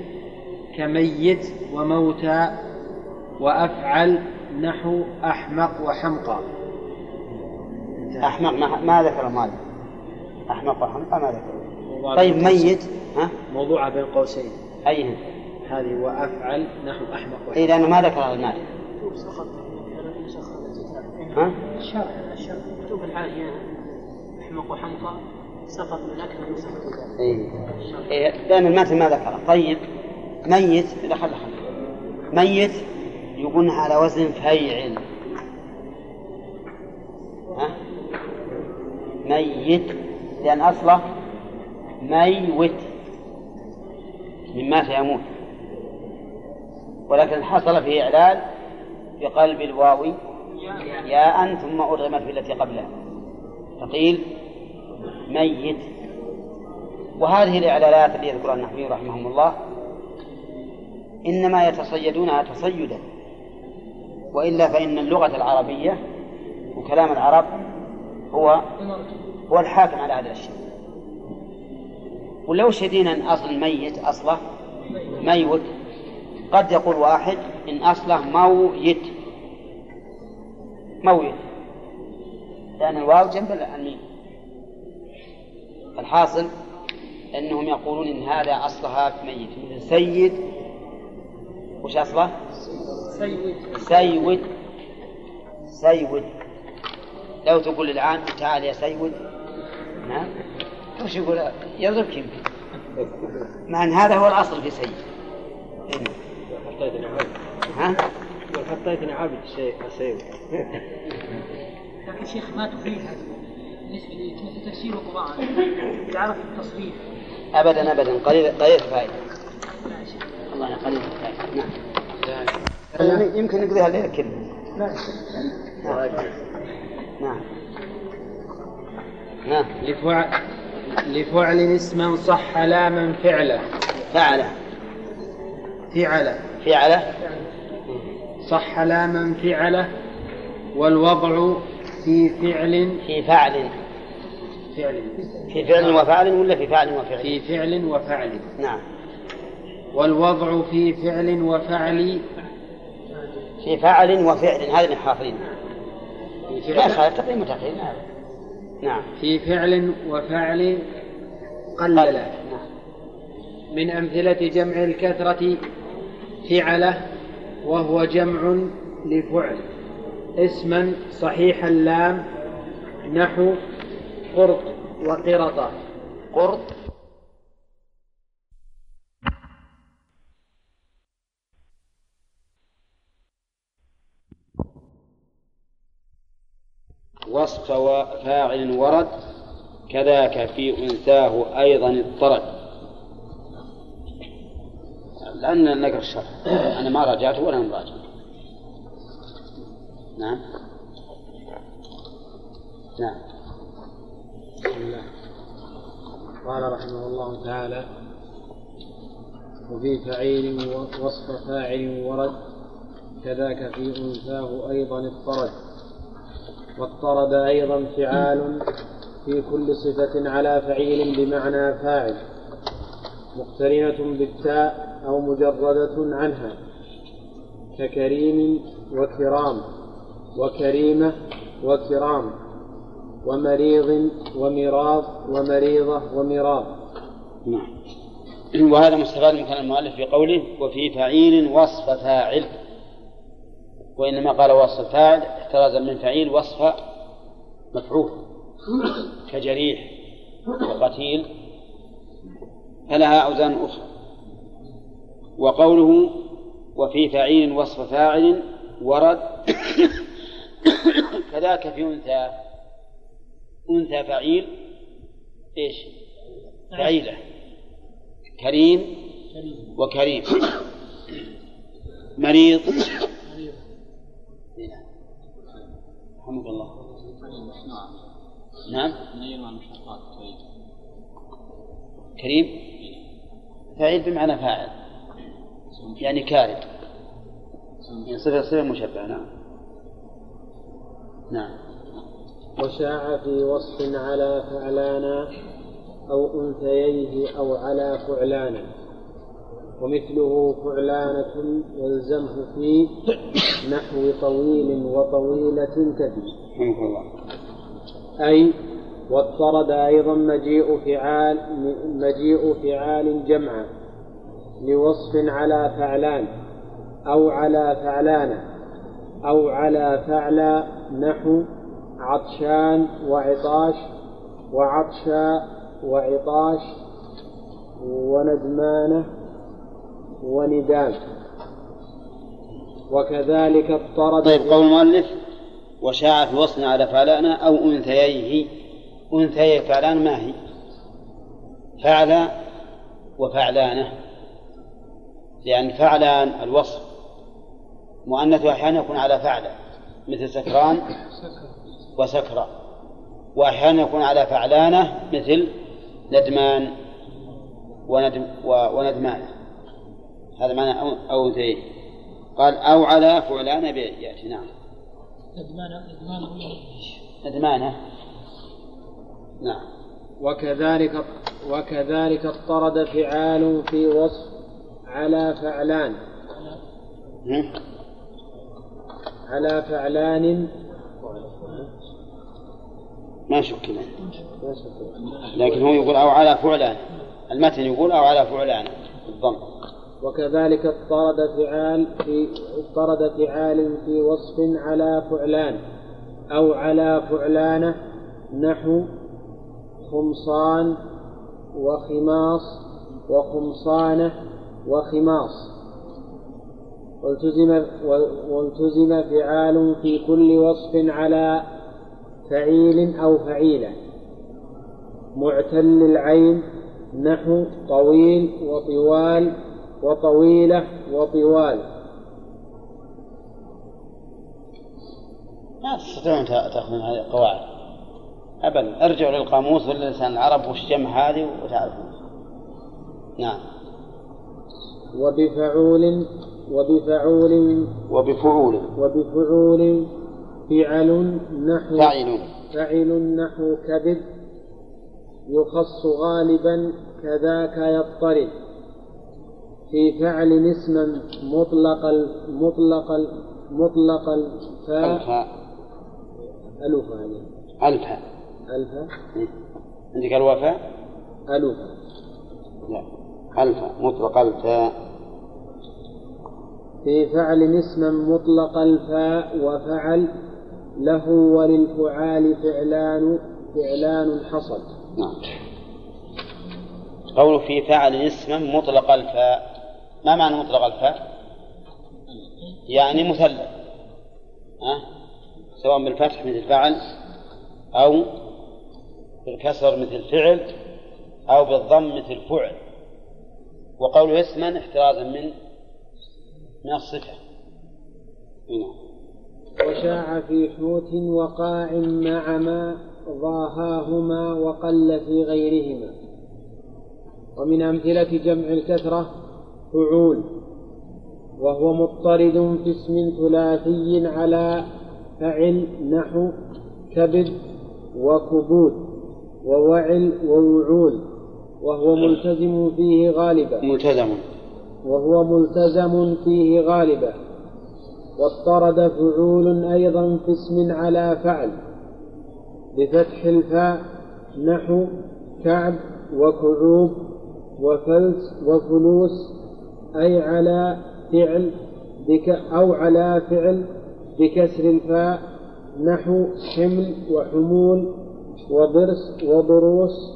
[SPEAKER 4] كميت وموتى وأفعل نحو أحمق وحمقى.
[SPEAKER 1] أحمق ما, ما ذكر مالك أحمق وحمقى ما ذكر. طيب ميت ها؟
[SPEAKER 4] موضوعة بين قوسين.
[SPEAKER 1] أيهن
[SPEAKER 4] هذه وأفعل نحو أحمق وحمقى.
[SPEAKER 1] إيه لأنه ما ذكر المالك ها؟
[SPEAKER 5] الشرح الشرح مكتوب العالية أحمق وحمقى سقط من أكثر من سقط
[SPEAKER 1] إيه. إيه. لأن المتن ما ذكره. طيب ميت لا خل خل ميت يقول على وزن فيعل ها؟ ميت. لأن أصله ميوت. من مات يموت ولكن حصل فيه إعلال في قلب الواو ياء ثم أرغمت في التي قبلها. فقيل ميت. وهذه الإعلالات اللي يذكرها النحوي رحمهم الله إنما يتصيدونها تصيدا. وإلا فإن اللغة العربية وكلام العرب هو هو الحاكم على هذا الشيء. ولو شدينا أن أصل ميت أصله ميوت قد يقول واحد إن أصله مويت. مويت. لأن الواو جنب الميم. الحاصل أنهم يقولون إن هذا أصلها ميت. مثل سيد وش أصله؟ سيود. سيود. لو تقول الآن تعال يا سيود. نعم. وش يقول؟ يضربك يمكن. مع أن هذا هو الأصل في سيد.
[SPEAKER 4] حطيتني عبد
[SPEAKER 1] ها؟
[SPEAKER 4] حطيتني عبد شيء سيد
[SPEAKER 5] لكن شيخ ما تفيد هذه بالنسبة لي مثل تفسير القرآن؟ اذا عرفت التصريف
[SPEAKER 6] ابدا ابدا. قليل قليل الفائدة. الله قليل الفائده نعم يمكن نقضيها الليلة كلها نعم. نعم.
[SPEAKER 4] لفعل لفعل اسما صح لا من فعله
[SPEAKER 6] فعل.
[SPEAKER 4] فعله
[SPEAKER 6] فعله
[SPEAKER 4] صح لا من فعله والوضع في فعل.
[SPEAKER 6] في فعل.
[SPEAKER 4] فعل.
[SPEAKER 6] في فعل وفعل ولا في فعل وفعل؟
[SPEAKER 4] في فعل وفعل.
[SPEAKER 6] نعم.
[SPEAKER 4] والوضع في فعل وفعل
[SPEAKER 6] في فعل وفعل هذه اللي حافظين
[SPEAKER 4] فعل,
[SPEAKER 6] خالف تقديم وتأخير نعم.
[SPEAKER 4] في فعل وفعل قلل.
[SPEAKER 6] نعم.
[SPEAKER 4] من أمثلة جمع الكثرة فعله وهو جمع لفعل. اسما صحيح اللام نحو قرط وقرطة.
[SPEAKER 6] قرط.
[SPEAKER 1] وصف فاعل ورد كذاك في أنثاه أيضا اضطرد. لأن نقرأ الشرح. أنا ما راجعته ولا مراجع نعم. نعم.
[SPEAKER 4] بسم الله. قال رحمه الله تعالى وفي فعيل وصف فاعل ورد كذاك في أنثاه أيضا اضطرد. واضطرد أيضا فعال في كل صفة على فعيل بمعنى فاعل مقترنة بالتاء أو مجردة عنها ككريم وكرام وكريمة وكرام ومريض ومراض ومريضة ومراض.
[SPEAKER 1] نعم. وهذا مستفاد من كلام المؤلف في قوله وفي فعيل وصف فاعل. وإنما قال وصف فاعل احترازا من فعيل وصف مفعول كجريح وقتيل فلها أوزان أخرى وقوله وفي فعيل وصف فاعل ورد كذاك في أنثى. أنثى فعيل إيش؟ فعيلة. كريم. وكريم. مريض رحمك الله. نعم. كريم. فعيل بمعنى فاعل. يعني كارم يعني صفة صفة مشبهة نعم. نعم.
[SPEAKER 4] وشاع في وصف على فعلانا أو أنثييه أو على فعلانا. ومثله فعلانة يلزمه في نحو طويل وطويلة كثير أي واضطرد أيضا مجيء فعال مجيء فعال جمعا لوصف على فعلان أو على فعلانة أو على فعلى نحو عطشان وعطاش وعطشا وعطاش وندمانة وندام وكذلك اضطرد
[SPEAKER 1] طيب قول المؤلف وشاع في وصل على فعلانا أو أنثييه. أنثي فعلان ما هي؟ فعل وفعلانة. لأن فعلان الوصف مؤنث أحيانا يكون على فعل مثل سكران وسكرى وأحيانا يكون على فعلانة مثل ندمان وندم وندمانة هذا معنى أو, أو ذي قال أو على فعلانة بيأتي نعم.
[SPEAKER 5] ندمانة
[SPEAKER 1] ندمانة نعم.
[SPEAKER 4] وكذلك وكذلك اضطرد فعال في وصف على فعلان. على فعلان.
[SPEAKER 1] ما شك لكن هو يقول أو على فعلان. المتن يقول أو على فعلان. بالضم.
[SPEAKER 4] وكذلك اضطرد فعال في اضطرد فعال في وصف على فعلان أو على فعلانة نحو خمصان وخماص وخمصانة وخماص. والتزم والتزم فعال في كل وصف على فعيل أو فعيلة. معتل العين نحو طويل وطوال وطويلة وطوال.
[SPEAKER 1] ما تستطيعون تأخذون هذه القواعد. ابدا. ارجعوا للقاموس ولا لسان العرب وش جمع هذه وتعرفون. نعم.
[SPEAKER 4] وبفعول وبفعول
[SPEAKER 1] وبفعول.
[SPEAKER 4] وبفعول. فعل نحو
[SPEAKER 1] فاعل.
[SPEAKER 4] فعل نحو كبد يخص غالبا كذاك يضطرب. في فعل اسما مطلق مطلق مطلق الفاء.
[SPEAKER 1] الفاء
[SPEAKER 4] يعني
[SPEAKER 1] الفاء إيه. عندك الوفاء؟
[SPEAKER 4] ألف.
[SPEAKER 1] لا. الفاء مطلق الفاء.
[SPEAKER 4] في فعل اسما مطلق الفاء وفعل له وللفعال فعلان فعلان حصل.
[SPEAKER 1] نعم. قوله في فعل اسما مطلق الفاء. ما معنى مطلق الفاء؟ يعني مثلث. أه؟ سواء بالفتح مثل فعل أو بالكسر مثل فعل أو بالضم مثل فعل. وقوله اسما احترازا من من الصفة. نعم.
[SPEAKER 4] وشاع في حوت وقاع مع ما ضاهاهما وقل في غيرهما. ومن أمثلة جمع الكثرة فعول وهو مضطرد في اسم ثلاثي على فعل نحو كبد وكبود ووعل ووعول وهو ملتزم فيه غالبا.
[SPEAKER 1] ملتزم.
[SPEAKER 4] وهو ملتزم فيه غالبا. واضطرد فعول أيضا في اسم على فعل بفتح الفاء نحو كعب وكعوب وفلس وفلوس أي على فعل بك أو على فعل بكسر الفاء نحو حمل وحمول وضرس وضروس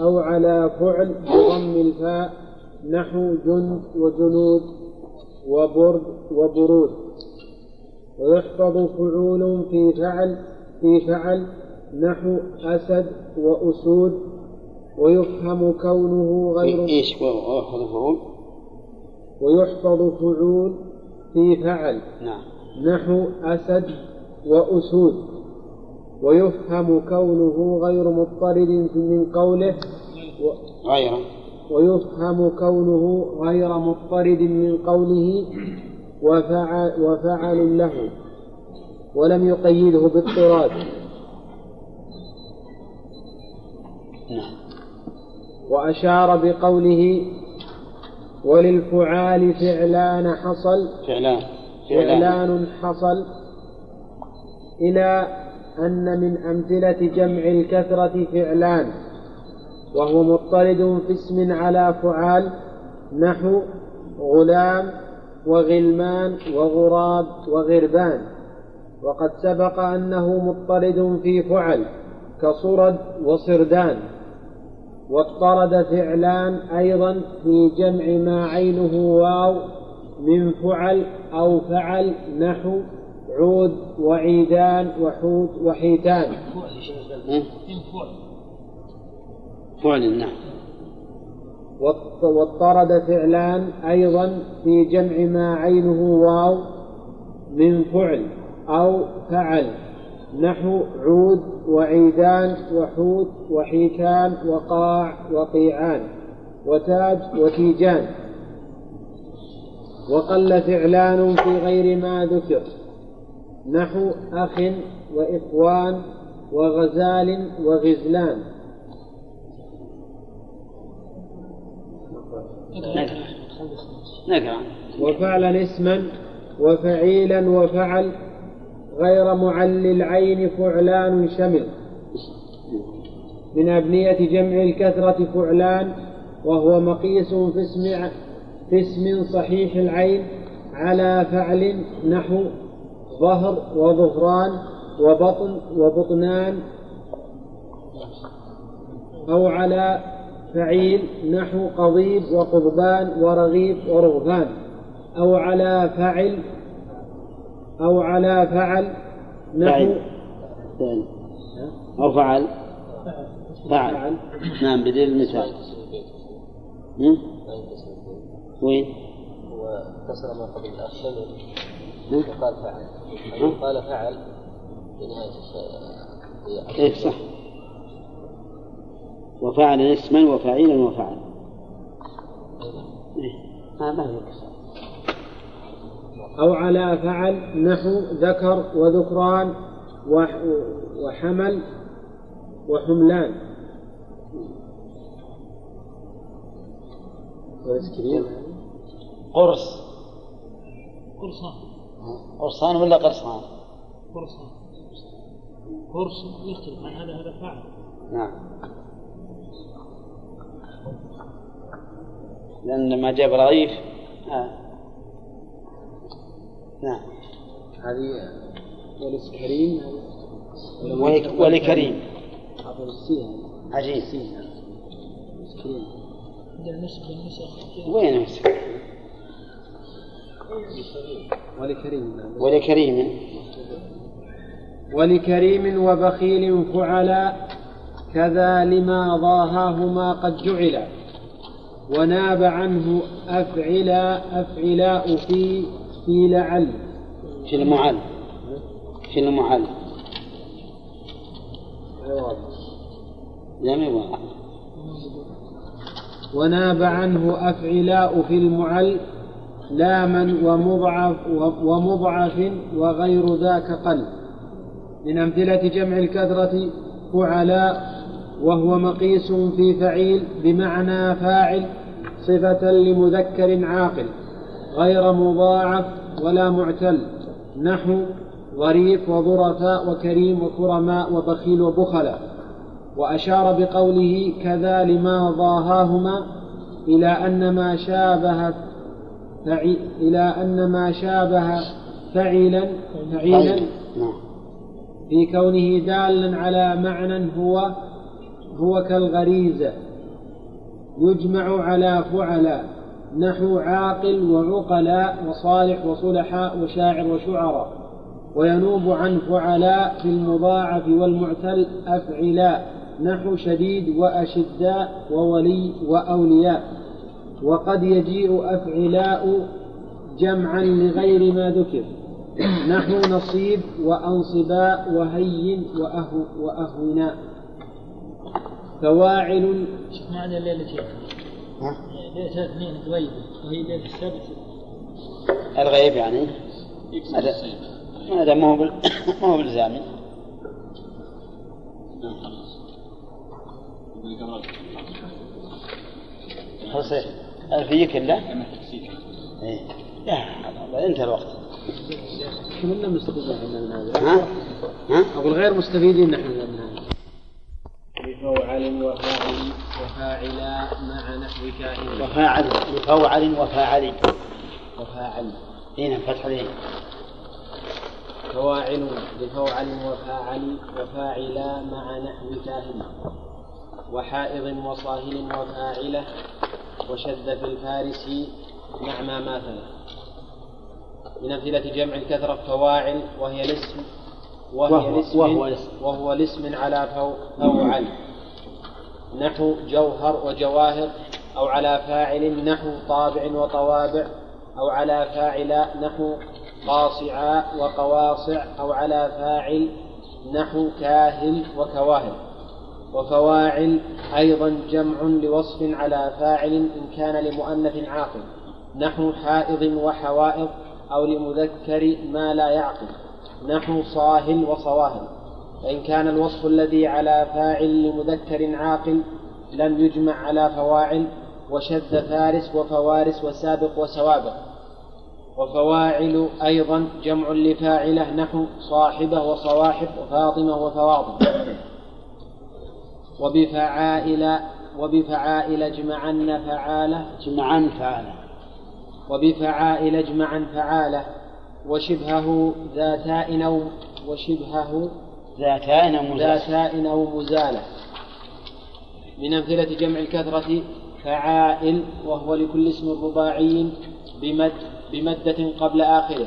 [SPEAKER 4] أو على فعل بضم الفاء نحو جند وجنود وبرد وبرود. ويحفظ فعول في فعل في فعل نحو أسد وأسود. ويفهم كونه غير
[SPEAKER 1] ويحفظ فعول؟
[SPEAKER 4] ويحفظ فعول في فعل.
[SPEAKER 1] نعم.
[SPEAKER 4] نحو أسد وأسود. ويفهم كونه غير مضطرد من قوله و...
[SPEAKER 1] غير.
[SPEAKER 4] ويفهم كونه غير مضطرد من قوله وفعل, وفعل له. ولم يقيده باضطراد.
[SPEAKER 1] نعم.
[SPEAKER 4] وأشار بقوله وللفعال فعلان حصل.
[SPEAKER 1] فعلان
[SPEAKER 4] فعلان. حصل إلى أن من أمثلة جمع الكثرة فعلان. وهو مضطرد في اسم على فعال نحو غلام وغلمان وغراب وغربان. وقد سبق أنه مضطرد في فعل كصرد وصردان. واضطرد فعلان أيضا في جمع ما عينه واو من فعل أو فعل نحو عود وعيدان وحوت وحيتان.
[SPEAKER 1] فعل نعم
[SPEAKER 4] واضطرد فعلان أيضا في جمع ما عينه واو من فعل أو فعل نحو عود وعيدان وحوت وحيتان وقاع وقيعان وتاج وتيجان. وقل فعلان في غير ما ذكر. نحو أخ وإخوان وغزال وغزلان.
[SPEAKER 1] نقرأ.
[SPEAKER 4] وفعلا اسما وفعيلا وفعل غير معل العين فعلان شمل. من أبنية جمع الكثرة فعلان وهو مقيس في اسم في اسم صحيح العين على فعل نحو ظهر وظهران وبطن وبطنان أو على فعيل نحو قضيب وقضبان ورغيب ورغبان أو على فعل أو على فعل نحو
[SPEAKER 1] فعل فعل أو فعل
[SPEAKER 7] فعل نعم بدل المثال هم؟ وين؟
[SPEAKER 2] هو كسر ما قبل الأخر
[SPEAKER 7] هم؟
[SPEAKER 2] وقال فعل؟ قال فعل في نهاية
[SPEAKER 7] إيه صح وفعل اسما وفعيلا وفعل إيه ما ما في كسر
[SPEAKER 4] أو على فعل نحو ذكر وذكران وح- وحمل وحملان.
[SPEAKER 7] قرص.
[SPEAKER 5] قرصان.
[SPEAKER 7] قرصان ولا قرصان؟
[SPEAKER 5] قرصان. قرص يختلف عن هذا هذا فعل
[SPEAKER 7] نعم. لأن لما جاء رغيف. آه. نعم.
[SPEAKER 4] هذه ولس كريم
[SPEAKER 7] ولك- ولكريم
[SPEAKER 4] عجيب.
[SPEAKER 5] نسخ
[SPEAKER 7] وين؟
[SPEAKER 4] ولكريم
[SPEAKER 7] ولكريم
[SPEAKER 4] ولكريم وبخيل فعلا كذا لما ضاهاهما قد جعلا. وناب عنه أفعلا أفعلاء في في لعل
[SPEAKER 7] في المعل في المعل لا.
[SPEAKER 4] وناب عنه أفعلاء في المعل لاما ومضعف ومضعف وغير ذاك قل. من أمثلة جمع الكثرة فعلاء وهو مقيس في فعيل بمعنى فاعل صفة لمذكر عاقل. غير مضاعف ولا معتل نحو ظريف وظرفاء وكريم وكرماء وبخيل وبخلاء وأشار بقوله كذا لما ضاهاهما إلى أن ما شابه إلى أن ما شابه فعلا فعيلا.
[SPEAKER 7] نعم
[SPEAKER 4] في كونه دالا على معنى هو هو كالغريزة يجمع على فعلاء نحو عاقل وعقلاء وصالح وصلحاء وشاعر وشعراء وينوب عن فعلاء في المضاعف والمعتل أفعلاء نحو شديد وأشداء وولي وأولياء. وقد يجيء أفعلاء جمعا لغير ما ذكر نحو نصيب وأنصباء وهين وأهو وأهونا. فواعل
[SPEAKER 5] شوف ما عدا ليلتين
[SPEAKER 7] ها؟
[SPEAKER 5] ليلة اثنين وهي السبت
[SPEAKER 7] الغيب يعني. هذا ما هو. ما هو بالزامي خلاص. الفية كله إيه. لا والله انتهى الوقت.
[SPEAKER 4] كلنا مستفيدين من هذا.
[SPEAKER 7] ها؟ ها؟
[SPEAKER 4] أقول غير مستفيدين نحن من هذا. بفوعل وفاعل وفاعلا مع نحو كائن
[SPEAKER 7] وفاعل بفوعل وفاعل.
[SPEAKER 4] وفاعل.
[SPEAKER 7] هنا فتح العين
[SPEAKER 4] فواعل بفوعل وفاعل وفاعلا مع نحو كاهن. وحائض وصاهل وفاعلة. وشذ في الفارس مع ما ماثل. من أمثلة جمع الكثرة فواعل وهي الاسم وهي
[SPEAKER 7] وهو-
[SPEAKER 4] الاسم
[SPEAKER 7] وهو الاسم.
[SPEAKER 4] وهو الاسم على فو- فوعل. نحو جوهر وجواهر أو على فاعل نحو طابع وطوابع أو على فاعل نحو قاصعاء وقواصع أو على فاعل نحو كاهل وكواهل. وفواعل أيضا جمع لوصف على فاعل إن كان لمؤنث عاقل. نحو حائض وحوائض أو لمذكر ما لا يعقل. نحو صاهل وصواهل. فإن كان الوصف الذي على فاعل لمذكر عاقل لم يجمع على فواعل وشذ فارس وفوارس وسابق وسوابق. وفواعل أيضا جمع لفاعلة نحو صاحبة وصواحب وفاطمة وفواطم. وبفعائل وبفعائل اجمعن فعالة
[SPEAKER 7] جمعان فعالة.
[SPEAKER 4] وبفعائل اجمعا فعالة وشبهه ذاتاء أو وشبهه
[SPEAKER 7] ذاتان أو مزاج
[SPEAKER 4] ذاتاء أو مزالة من أمثلة جمع الكثرة فعائل وهو لكل اسم رباعي بمد بمدة قبل آخره.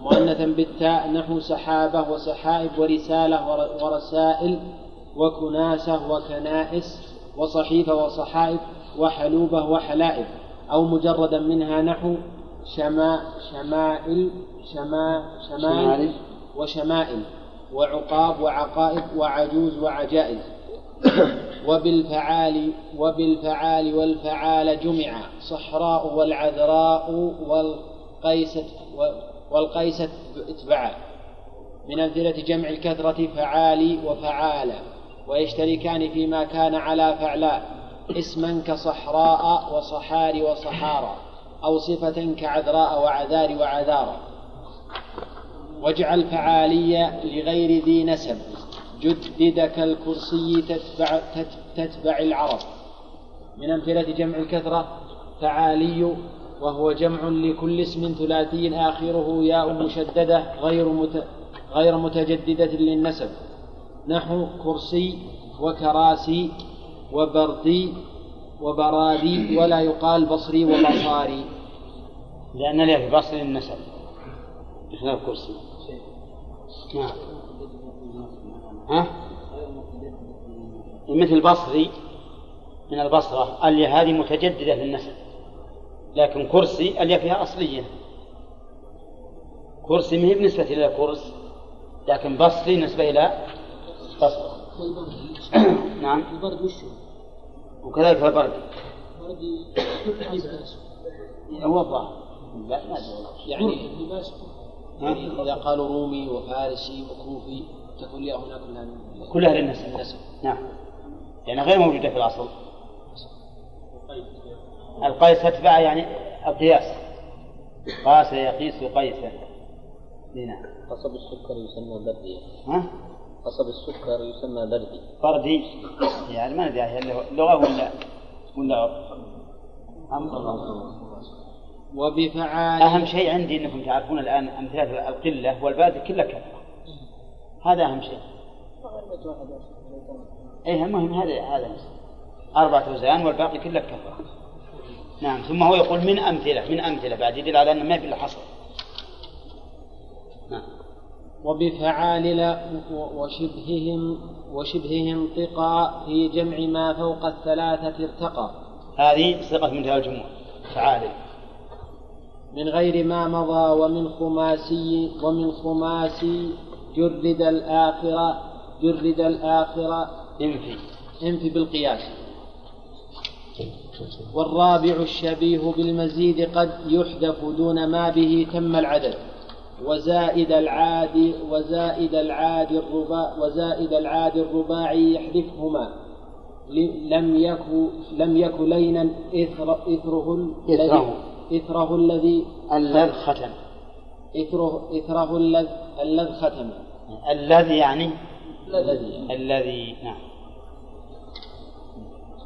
[SPEAKER 4] مؤنثا بالتاء نحو سحابة وسحائب ورسالة ور- ورسائل وكناسة وكنائس وصحيفة وصحائف وحلوبة وحلائب. أو مجردا منها نحو شما شمائل شما شمائل. وشمائل. وعقاب وعقائب وعجوز وعجائز. وبالفعال وبالفعال والفعال جمع صحراء والعذراء والقيسة والقيسة اتبعا. من أمثلة جمع الكثرة فعالي وفعالة ويشتركان فيما كان على فعلاء اسما كصحراء وصحار وصحارى. أو صفة كعذراء وعذار وعذارى. واجعل فعالية لغير ذي نسب. جدد كالكرسي تتبع, تتبع العرب. من أمثلة جمع الكثرة فعالي وهو جمع لكل اسم ثلاثي آخره ياء مشددة غير مت... غير متجددة للنسب. نحو كرسي وكراسي وبردي وبرادي ولا يقال بصري وبصاري.
[SPEAKER 1] لأن له بصري النسب بخلاف كرسي. نعم. ها؟ مثل بصري من البصرة اليا هذه متجددة للنسب لكن كرسي اليا فيها أصلية. كرسي ما هي بالنسبة إلى كرس لكن بصري نسبة إلى بصرة. نعم.
[SPEAKER 5] البرد. وش
[SPEAKER 1] وكذلك البرد
[SPEAKER 5] البرد
[SPEAKER 1] هو الظاهر
[SPEAKER 4] يعني يعني إذا قالوا رومي وفارسي وكوفي تكون هناك من
[SPEAKER 1] كلها للنسب نعم. يعني غير موجودة في الأصل. القيس تتبع يعني القياس. قاس يقيس قيسا. نعم.
[SPEAKER 2] قصب السكر يسمى بردي.
[SPEAKER 1] ها؟
[SPEAKER 2] قصب السكر يسمى بردي.
[SPEAKER 1] فردي يعني ما ندري هل هو لغة ولا ولا عرف
[SPEAKER 4] وبفعال
[SPEAKER 1] أهم شيء عندي أنكم تعرفون الآن أمثلة القلة والباد كلها كثرة هذا أهم شيء. إيه المهم هذا هذا أربعة أوزان والباقي كله كثرة نعم ثم هو يقول من أمثلة من أمثلة بعد يدل على أنه ما في إلا حصر. نعم.
[SPEAKER 4] وبفعال لا وشبههم وشبههم انطقا في جمع ما فوق الثلاثة ارتقى.
[SPEAKER 1] هذه صيغة منتهى الجموع تعالي
[SPEAKER 4] من غير ما مضى ومن خماسي ومن خماسي جرد الآخرة جرد الآخرة.
[SPEAKER 1] انفي.
[SPEAKER 4] انف بالقياس. والرابع الشبيه بالمزيد قد يحذف دون ما به تم العدد. وزائد العاد وزائد العاد الرباع وزائد العاد الرباعي يحذفهما. لم يكن لم يكن لينا إثر إثره
[SPEAKER 1] إثره.
[SPEAKER 4] إثره الذي
[SPEAKER 1] الذي ختم.
[SPEAKER 4] إثره إثره الذي الذي ختم.
[SPEAKER 1] الذي يعني؟
[SPEAKER 4] الذي
[SPEAKER 1] الذي نعم.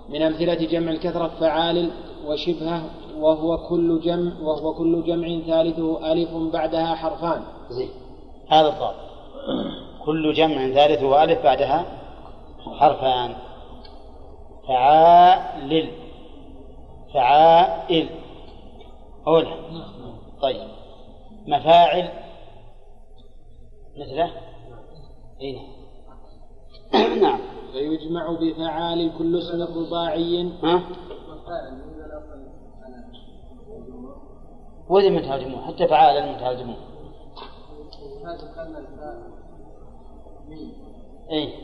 [SPEAKER 4] من أمثلة جمع الكثرة فعال وشبهة وهو كل جمع وهو كل جمع ثالثه ألف بعدها حرفان.
[SPEAKER 1] زين. هذا الضابط. كل جمع ثالثه ألف بعدها حرفان. فعال فعائل. أولى طيب. مفاعل مثله؟ إيه. نعم.
[SPEAKER 4] فيجمع بفعال كل اسم رباعي.
[SPEAKER 1] ها؟ وذي الجموع حتى فعال المنتهى الجموع اي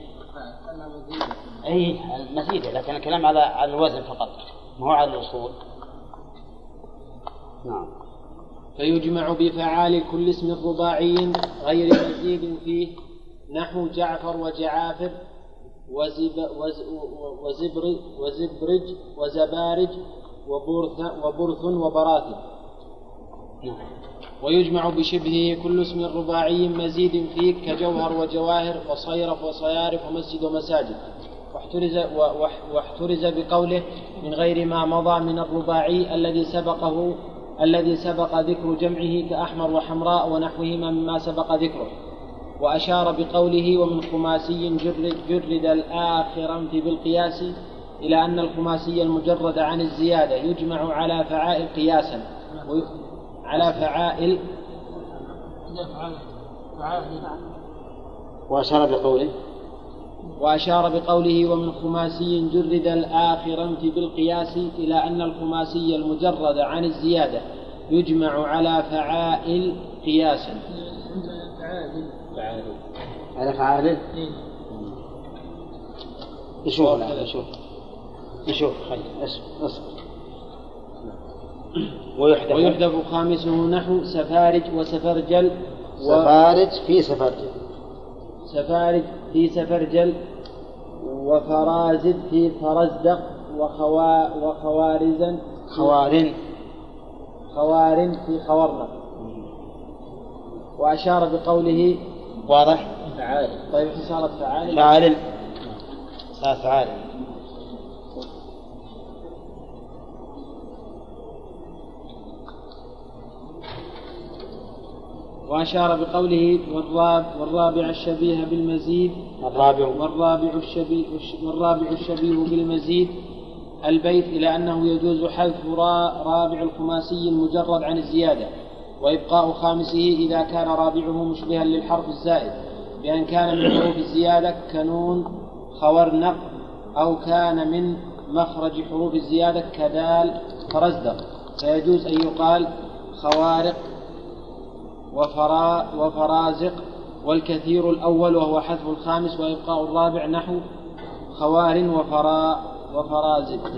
[SPEAKER 1] اي مزيدة لكن الكلام على على الوزن فقط ما هو على الأصول. نعم.
[SPEAKER 4] فيجمع بفعال كل اسم رباعي غير مزيد فيه نحو جعفر وجعافر وزب وز وزبر وزبرج وزبارج وبرث وبرث وبراثن
[SPEAKER 1] نعم.
[SPEAKER 4] ويجمع بشبهه كل اسم رباعي مزيد فيه كجوهر وجواهر وصيرف وصيارف ومسجد ومساجد. واحترز واحترز بقوله من غير ما مضى من الرباعي الذي سبقه الذي سبق ذكر جمعه كأحمر وحمراء ونحوهما مما سبق ذكره وأشار بقوله ومن خماسي جرد, جرد الآخر في بالقياس إلى أن الخماسي المجرد عن الزيادة يجمع على فعائل قياسا على فعائل.
[SPEAKER 1] وأشار بقوله
[SPEAKER 4] وأشار بقوله ومن خماسي جرد الآخر انف بالقياس إلى أن الخماسي المجرد عن الزيادة يجمع على فعائل قياسا
[SPEAKER 8] فعال
[SPEAKER 7] على فعاله نشوف الآن نشوف نشوف خلي. اصبر أصبر. ويحدث
[SPEAKER 4] ويحذف خامسه نحو سفارج وسفرجل
[SPEAKER 7] سفارج في سفرج
[SPEAKER 4] وسفارج في سفرجل وفرازد في فرزدق وخوا وخوارزا
[SPEAKER 7] خوارن
[SPEAKER 4] خوار في خورنق وأشار بقوله
[SPEAKER 7] واضح.
[SPEAKER 8] فعال
[SPEAKER 4] طيب صارت فعال
[SPEAKER 7] فعال صار فعال
[SPEAKER 4] وأشار بقوله والراب والرابع الشبيه بالمزيد
[SPEAKER 7] الرابع
[SPEAKER 4] والرابع الشبيه والرابع الشبيه بالمزيد. البيت إلى أنه يجوز حذف را- رابع الخماسي المجرد عن الزيادة وإبقاء خامسه إذا كان رابعه مشبها للحرف الزائد بأن كان من حروف الزيادة كنون خورنق أو كان من مخرج حروف الزيادة كدال فرزدق فيجوز أن يقال خوارق وفرا وفرازق والكثير الأول وهو حذف الخامس وإبقاء الرابع نحو خوار وفرا وفرازق.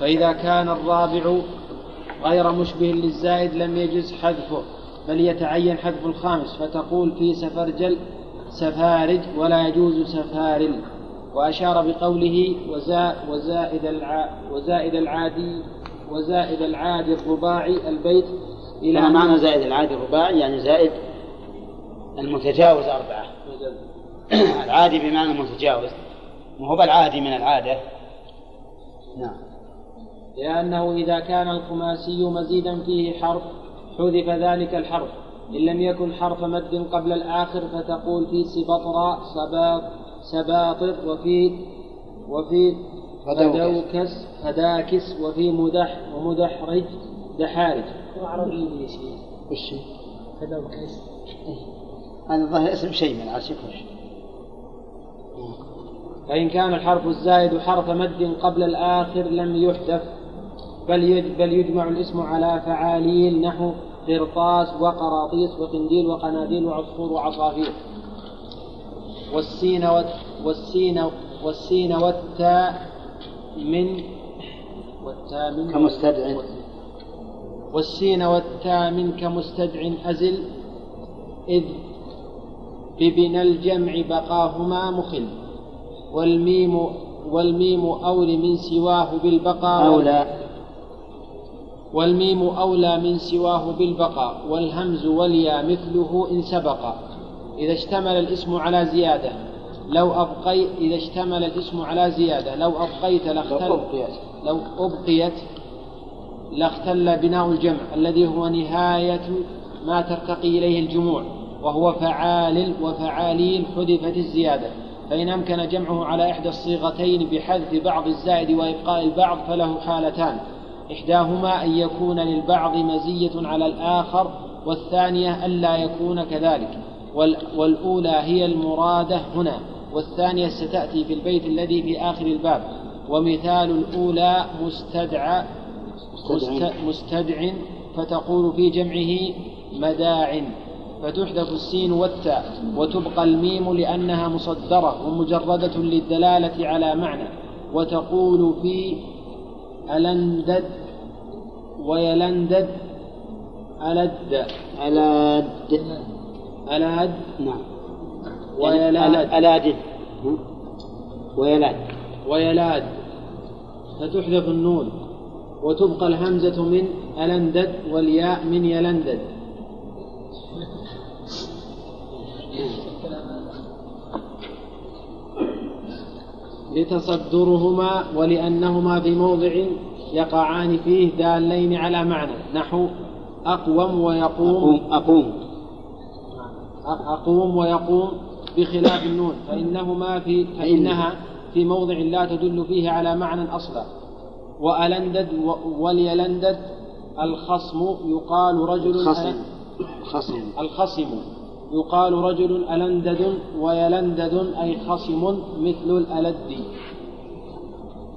[SPEAKER 4] فإذا كان الرابع غير مشبه للزائد لم يجز حذفه بل يتعين حذف الخامس فتقول في سفرجل سفارج ولا يجوز سفارل وأشار بقوله وزا وزائد وزائد العادي وزائد العادي الرباعي البيت أن-
[SPEAKER 7] معنى زائد العادي الرباعي يعني زائد المتجاوز أربعة. العادي بمعنى المتجاوز وهو بالعادي من العادة. نعم.
[SPEAKER 4] لأنه إذا كان الخماسي مزيدا فيه حرف حذف ذلك الحرف. إن لم يكن حرف مد قبل الآخر فتقول في سبطرى سباط سباطر وفي وفي.
[SPEAKER 7] فدوكس
[SPEAKER 4] فداكس وفي مدح ومدحرج دحارج.
[SPEAKER 5] عربي يا شيخ.
[SPEAKER 7] وش؟
[SPEAKER 5] فدوكس
[SPEAKER 7] هذا الظاهر اسم شيء من وش
[SPEAKER 4] فإن كان الحرف الزائد حرف مد قبل الآخر لم يحذف بل بل يجمع الاسم على فعاليل نحو قرطاس وقراطيس وقنديل وقناديل وعصفور وعصافير. والسين والسين والسين والتاء من والتاء من
[SPEAKER 7] كمستدع
[SPEAKER 4] والسين والتاء من كمستدع أزل إذ ببنى الجمع بقاهما مخل والميم والميم أولى من سواه بالبقاء
[SPEAKER 7] أولى.
[SPEAKER 4] والميم أولى من سواه بالبقاء والهمز والياء مثله إن سبق. إذا اشتمل الاسم على زيادة لو أبقي إذا اشتمل الاسم على زيادة لو أبقيت لاختل لو أبقيت. لاختل بناء الجمع الذي هو نهاية ما ترتقي إليه الجموع وهو فعال وفعاليل حذفت الزيادة. فإن أمكن جمعه على إحدى الصيغتين بحذف بعض الزائد وإبقاء البعض فله حالتان. إحداهما أن يكون للبعض مزية على الآخر والثانية ألا يكون كذلك. وال- والأولى هي المرادة هنا والثانية ستأتي في البيت الذي في آخر الباب. ومثال الأولى مستدعى مست- مستدع فتقول في جمعه مداع فتحذف السين والتاء وتبقى الميم لأنها مصدرة ومجردة للدلالة على معنى وتقول في ألندد ويلندد ألد.
[SPEAKER 7] على د...
[SPEAKER 4] ألاد.
[SPEAKER 7] نعم.
[SPEAKER 4] ويلاد.
[SPEAKER 7] ألاد. ويلاد.
[SPEAKER 4] ويلاد. فتحذف النون. وتبقى الهمزة من ألندد والياء من يلندد. لتصدرهما ولأنهما في موضع يقعان فيه دالين على معنى. نحو أقوم ويقوم.
[SPEAKER 7] أقوم أقوم.
[SPEAKER 4] أقوم ويقوم بخلاف النون. فإنهما في فإنها في موضع لا تدل فيه على معنى أصلا. وألندد وليلندد الخصم يقال رجل
[SPEAKER 7] خصم. خصم.
[SPEAKER 4] الخصم. يقال رجل ألندد ويلندد أي خصم مثل الألد.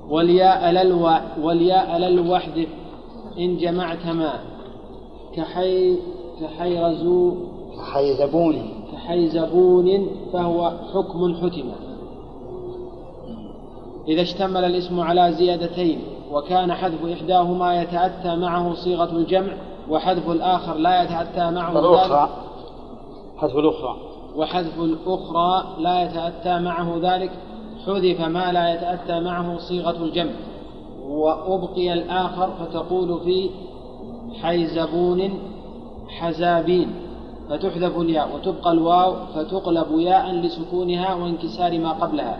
[SPEAKER 4] والياء للو والياء للوحد إن جمعت ما كحي كحيرزو
[SPEAKER 1] حيزبون
[SPEAKER 4] كحيزبون فهو حكم حتم. إذا اشتمل الاسم على زيادتين وكان حذف إحداهما يتأتى معه صيغة الجمع وحذف الآخر لا يتأتى معه
[SPEAKER 1] الأخرى
[SPEAKER 4] ذلك
[SPEAKER 1] حذف الأخرى.
[SPEAKER 4] وحذف الأخرى لا يتأتى معه ذلك. حذف ما لا يتأتى معه صيغة الجمع. وأبقي الآخر فتقول في حيزبون حزابين فتحذف الياء وتبقى الواو فتقلب ياء لسكونها وانكسار ما قبلها.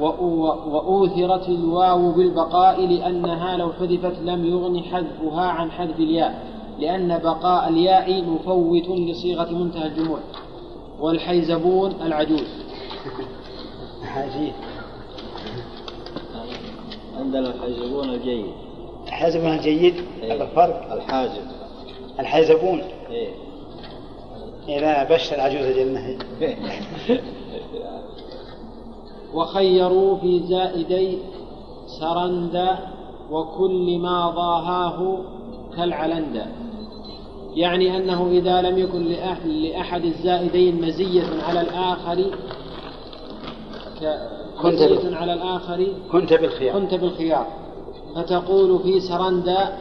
[SPEAKER 4] وأوثرت الواو بالبقاء لأنها لو حذفت لم يغن حذفها عن حذف الياء لأن بقاء الياء مفوت لصيغة منتهى الجموع والحيزبون العجوز.
[SPEAKER 1] عجيب
[SPEAKER 7] عندنا الحاجبون الجيد.
[SPEAKER 1] حزبها جيد
[SPEAKER 7] إيه.
[SPEAKER 1] هذا الفرق
[SPEAKER 7] الحاجب
[SPEAKER 1] الحيزبون.
[SPEAKER 7] إيه.
[SPEAKER 1] إذا بش العجوز جنة.
[SPEAKER 4] وخيروا في زائدي سرندا وكل ما ضاهاه كالعلندا. يعني أنه إذا لم يكن لأحد, لأحد الزائدين مزية على الآخر
[SPEAKER 1] كنت
[SPEAKER 4] مزية على الآخر
[SPEAKER 1] كنت بالخيار.
[SPEAKER 4] كنت بالخيار. فتقول في سرندا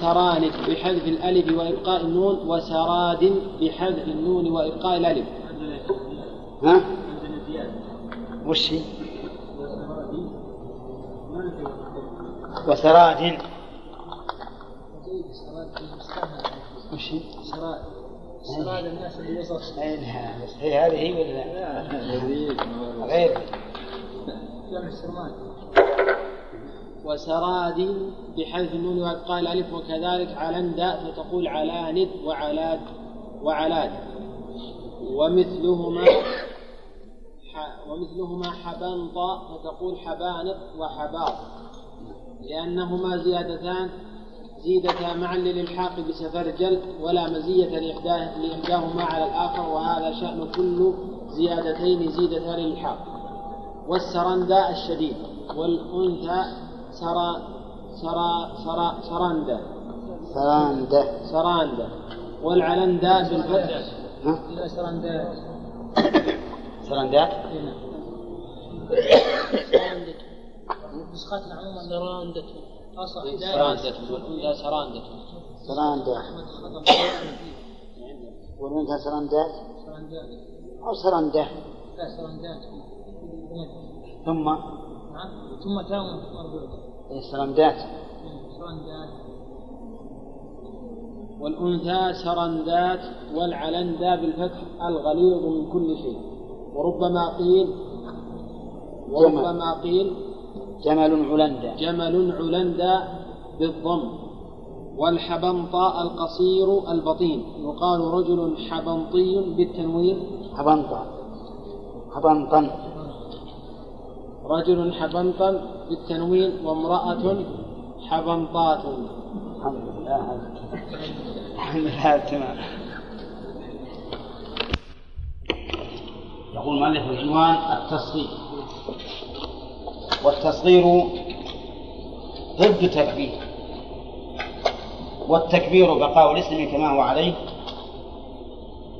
[SPEAKER 4] سراند بحذف الألف وإبقاء النون وسراد بحذف النون وإبقاء الألف.
[SPEAKER 1] ها؟ وش هي؟ وسراد وش هي؟
[SPEAKER 5] سراد الناس اللي
[SPEAKER 1] بس هي هذه هي ولا غير
[SPEAKER 4] وسراد بحذف النون وإبقاء الألف وكذلك علندا فتقول علاند وعلاد وعلاد ومثلهما ومثلهما حبنط فتقول حبانط وحباط. لأنهما زيادتان زيدتا معا للإلحاق بسفرجل ولا مزية لإحداه- لإحداهما على الآخر وهذا شأن كل زيادتين زيدتا للإلحاق. والسرندا الشديد والأنثى سرا سرا سرا سرندا
[SPEAKER 1] سراندة
[SPEAKER 4] سراندا. والعلندا بالفتح
[SPEAKER 1] ها؟
[SPEAKER 5] سرندات نسختنا عموما سراندة أصح
[SPEAKER 4] سراندة والأنثى
[SPEAKER 5] سرندات
[SPEAKER 1] أو سراندة
[SPEAKER 5] لا سرندات
[SPEAKER 1] ثم؟
[SPEAKER 5] نعم ثم تاء مربوطة سرندات
[SPEAKER 4] والأنثى سرندات والعلندا بالفتح الغليظ من كل شيء. وربما قيل وربما قيل
[SPEAKER 1] جمل علندا.
[SPEAKER 4] جمل علندا بالضم. والحبنطاء القصير البطين. يقال رجل حبنطي بالتنوين.
[SPEAKER 1] حبنطا حبنطا
[SPEAKER 4] رجل حبنطا بالتنوين وامرأة حبنطات.
[SPEAKER 1] الحمد لله. الحمد لله. تمام. يقول مؤلف العنوان التصغير. والتصغير ضد التكبير والتكبير بقاء الاسم كما هو عليه.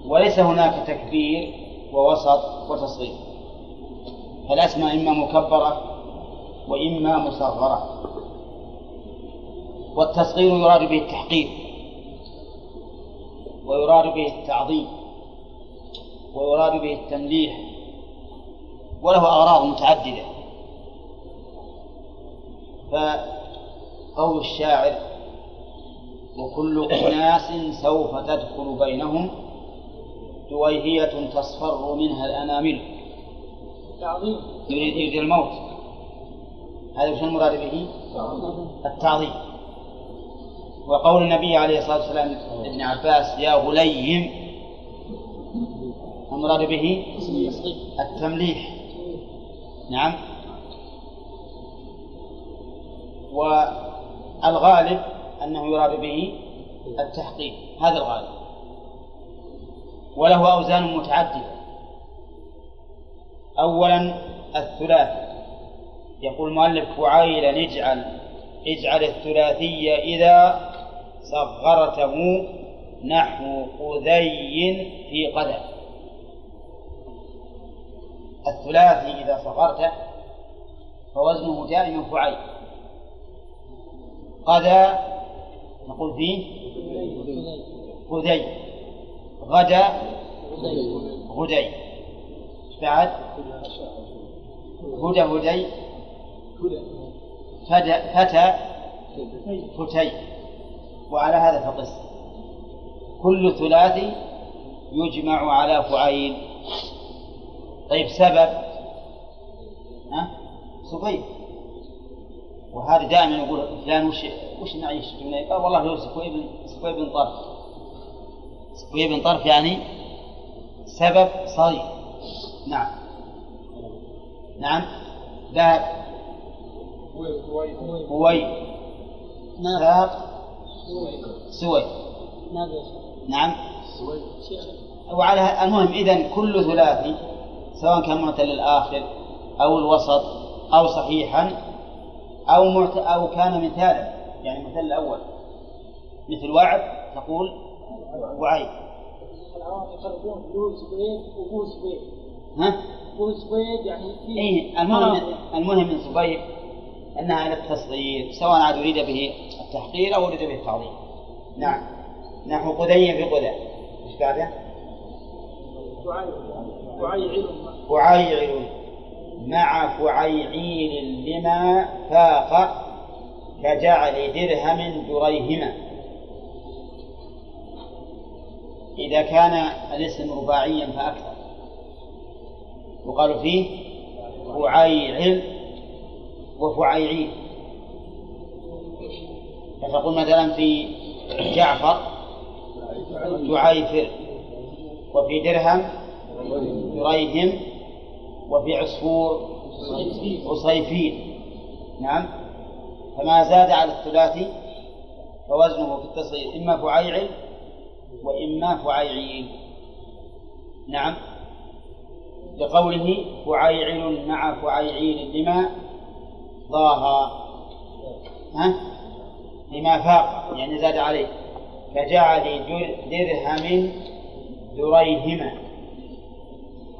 [SPEAKER 1] وليس هناك تكبير ووسط وتصغير. فالأسماء إما مكبرة وإما مصغرة. والتصغير يراد به التحقير ويراد به التعظيم. ويراد به التمليح وله أغراض متعددة. فقول الشاعر وكل أناس سوف تدخل بينهم دويهية تصفر منها الأنامل.
[SPEAKER 5] تعظيم
[SPEAKER 1] يريد يريد الموت. هذا وش المراد به؟ التعظيم. وقول النبي عليه الصلاة والسلام لابن عباس يا غليم المراد به التمليح. نعم. والغالب أنه يراد به التحقيق. هذا الغالب. وله أوزان متعددة. أولا الثلاث. يقول المؤلف فعيلا اجعل اجعل الثلاثي إذا صغرته نحو قذي في قدم الثلاثي إذا صغرته فوزنه جاء من فعيل. غدا نقول فيه غدي غدا غدي بعد هدى هدي. فتى فتي. وعلى هذا فقس. كل ثلاثي يجمع على فعيل. طيب سبب. ها؟ صبيب وهذا دائما يقول فلان وش وش نعيش قال والله هو سكويب سكويب طرف. سكويب طرف يعني سبب صغير. نعم. نعم. ذهب هوي ساق سوي. نعم. وعلى المهم إذا كل ثلاثي سواء كان معتل الآخر أو الوسط أو صحيحا أو معت... أو كان مثالا يعني مثال الأول. مثل وعد تقول وعيد. ها؟ يعني إيه المهم المهم من صبيب أنها على التصغير سواء عاد أريد به التحقير أو أريد به التعظيم. نعم. نحو قدي في قدى إيش بعده؟ فعيعل مع فعيعيل لما فاق كجعل درهم دريهما. إذا كان الاسم رباعيا فأكثر. يقال فيه فعيعل وفعيعيل فتقول مثلا في جعفر جعيفر وفي درهم دريهم وفي عصفور عصيفين نعم. فما زاد على الثلاثي فوزنه في التصغير إما فعيعل وإما فعيعيل نعم. لقوله فعيعل مع فعيعيل لما ضاها. ها؟ لما فاق. يعني زاد عليه. كجعل درهم دريهما.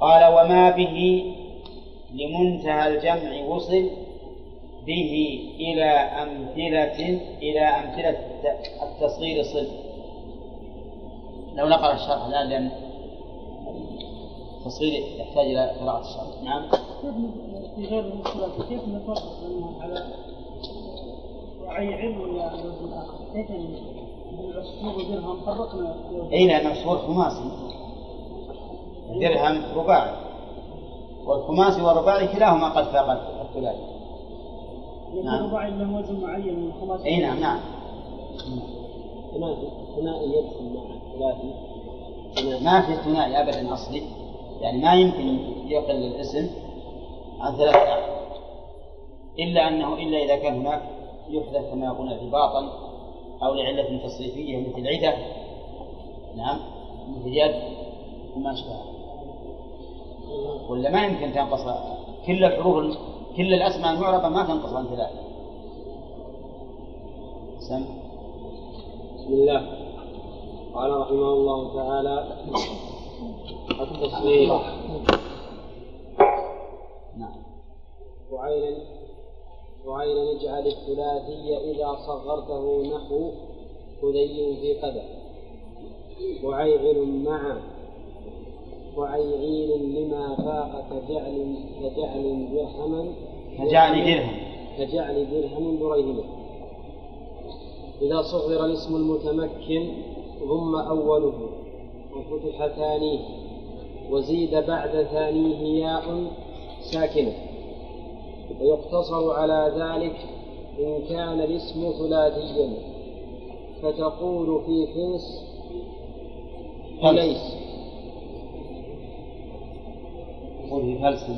[SPEAKER 1] قال وما به لمنتهى الجمع وصل به إلى أمثلة إلى أمثلة التصغير صل. لو نقرأ الشرح الآن لأن التصغير يحتاج إلى قراءة الشرح. نعم.
[SPEAKER 5] في غير المصطلح كيف نفرق على أي علم ولا وزن آخر؟ كيف العصفور ودرهم فرقنا
[SPEAKER 1] اي لأن العصفور خماسي. الدرهم رباعي. والخماسي والرباعي كلاهما قد فاق الثلاثي
[SPEAKER 5] نعم. الرباعي له وزن معين والخماسي
[SPEAKER 1] إي نعم نعم.
[SPEAKER 4] ثنائي يدخل مع ثلاثي
[SPEAKER 1] ما في ثنائي ابدا اصلي يعني ما يمكن يقل الاسم عن ثلاث أعداد إلا أنه إلا إذا كان هناك يحدث كما يقول ارتباطا أو لعلة تصريفية مثل عدة. نعم مثل يد وما أشبه. ولا ما يمكن تنقص كل الحروف كل الأسماء المعربة ما تنقص عن ثلاثة سم.
[SPEAKER 4] بسم الله. قال رحمه الله تعالى التصوير.
[SPEAKER 1] نعم.
[SPEAKER 4] وعينا وعينا اجعل الثلاثي إذا صغرته نحو خذي في قدر. وعيعل مع وعيعيل لما فاق كجعل كجعل درهما
[SPEAKER 1] كجعل درهم.
[SPEAKER 4] كجعل درهم دريهما إذا صغر الاسم المتمكن ضم أوله وفتح ثانية وزيد بعد ثانية ياء ساكنة. ويقتصر على ذلك إن كان الاسم ثلاثيا. فتقول في فنس فليس
[SPEAKER 1] قول في فلس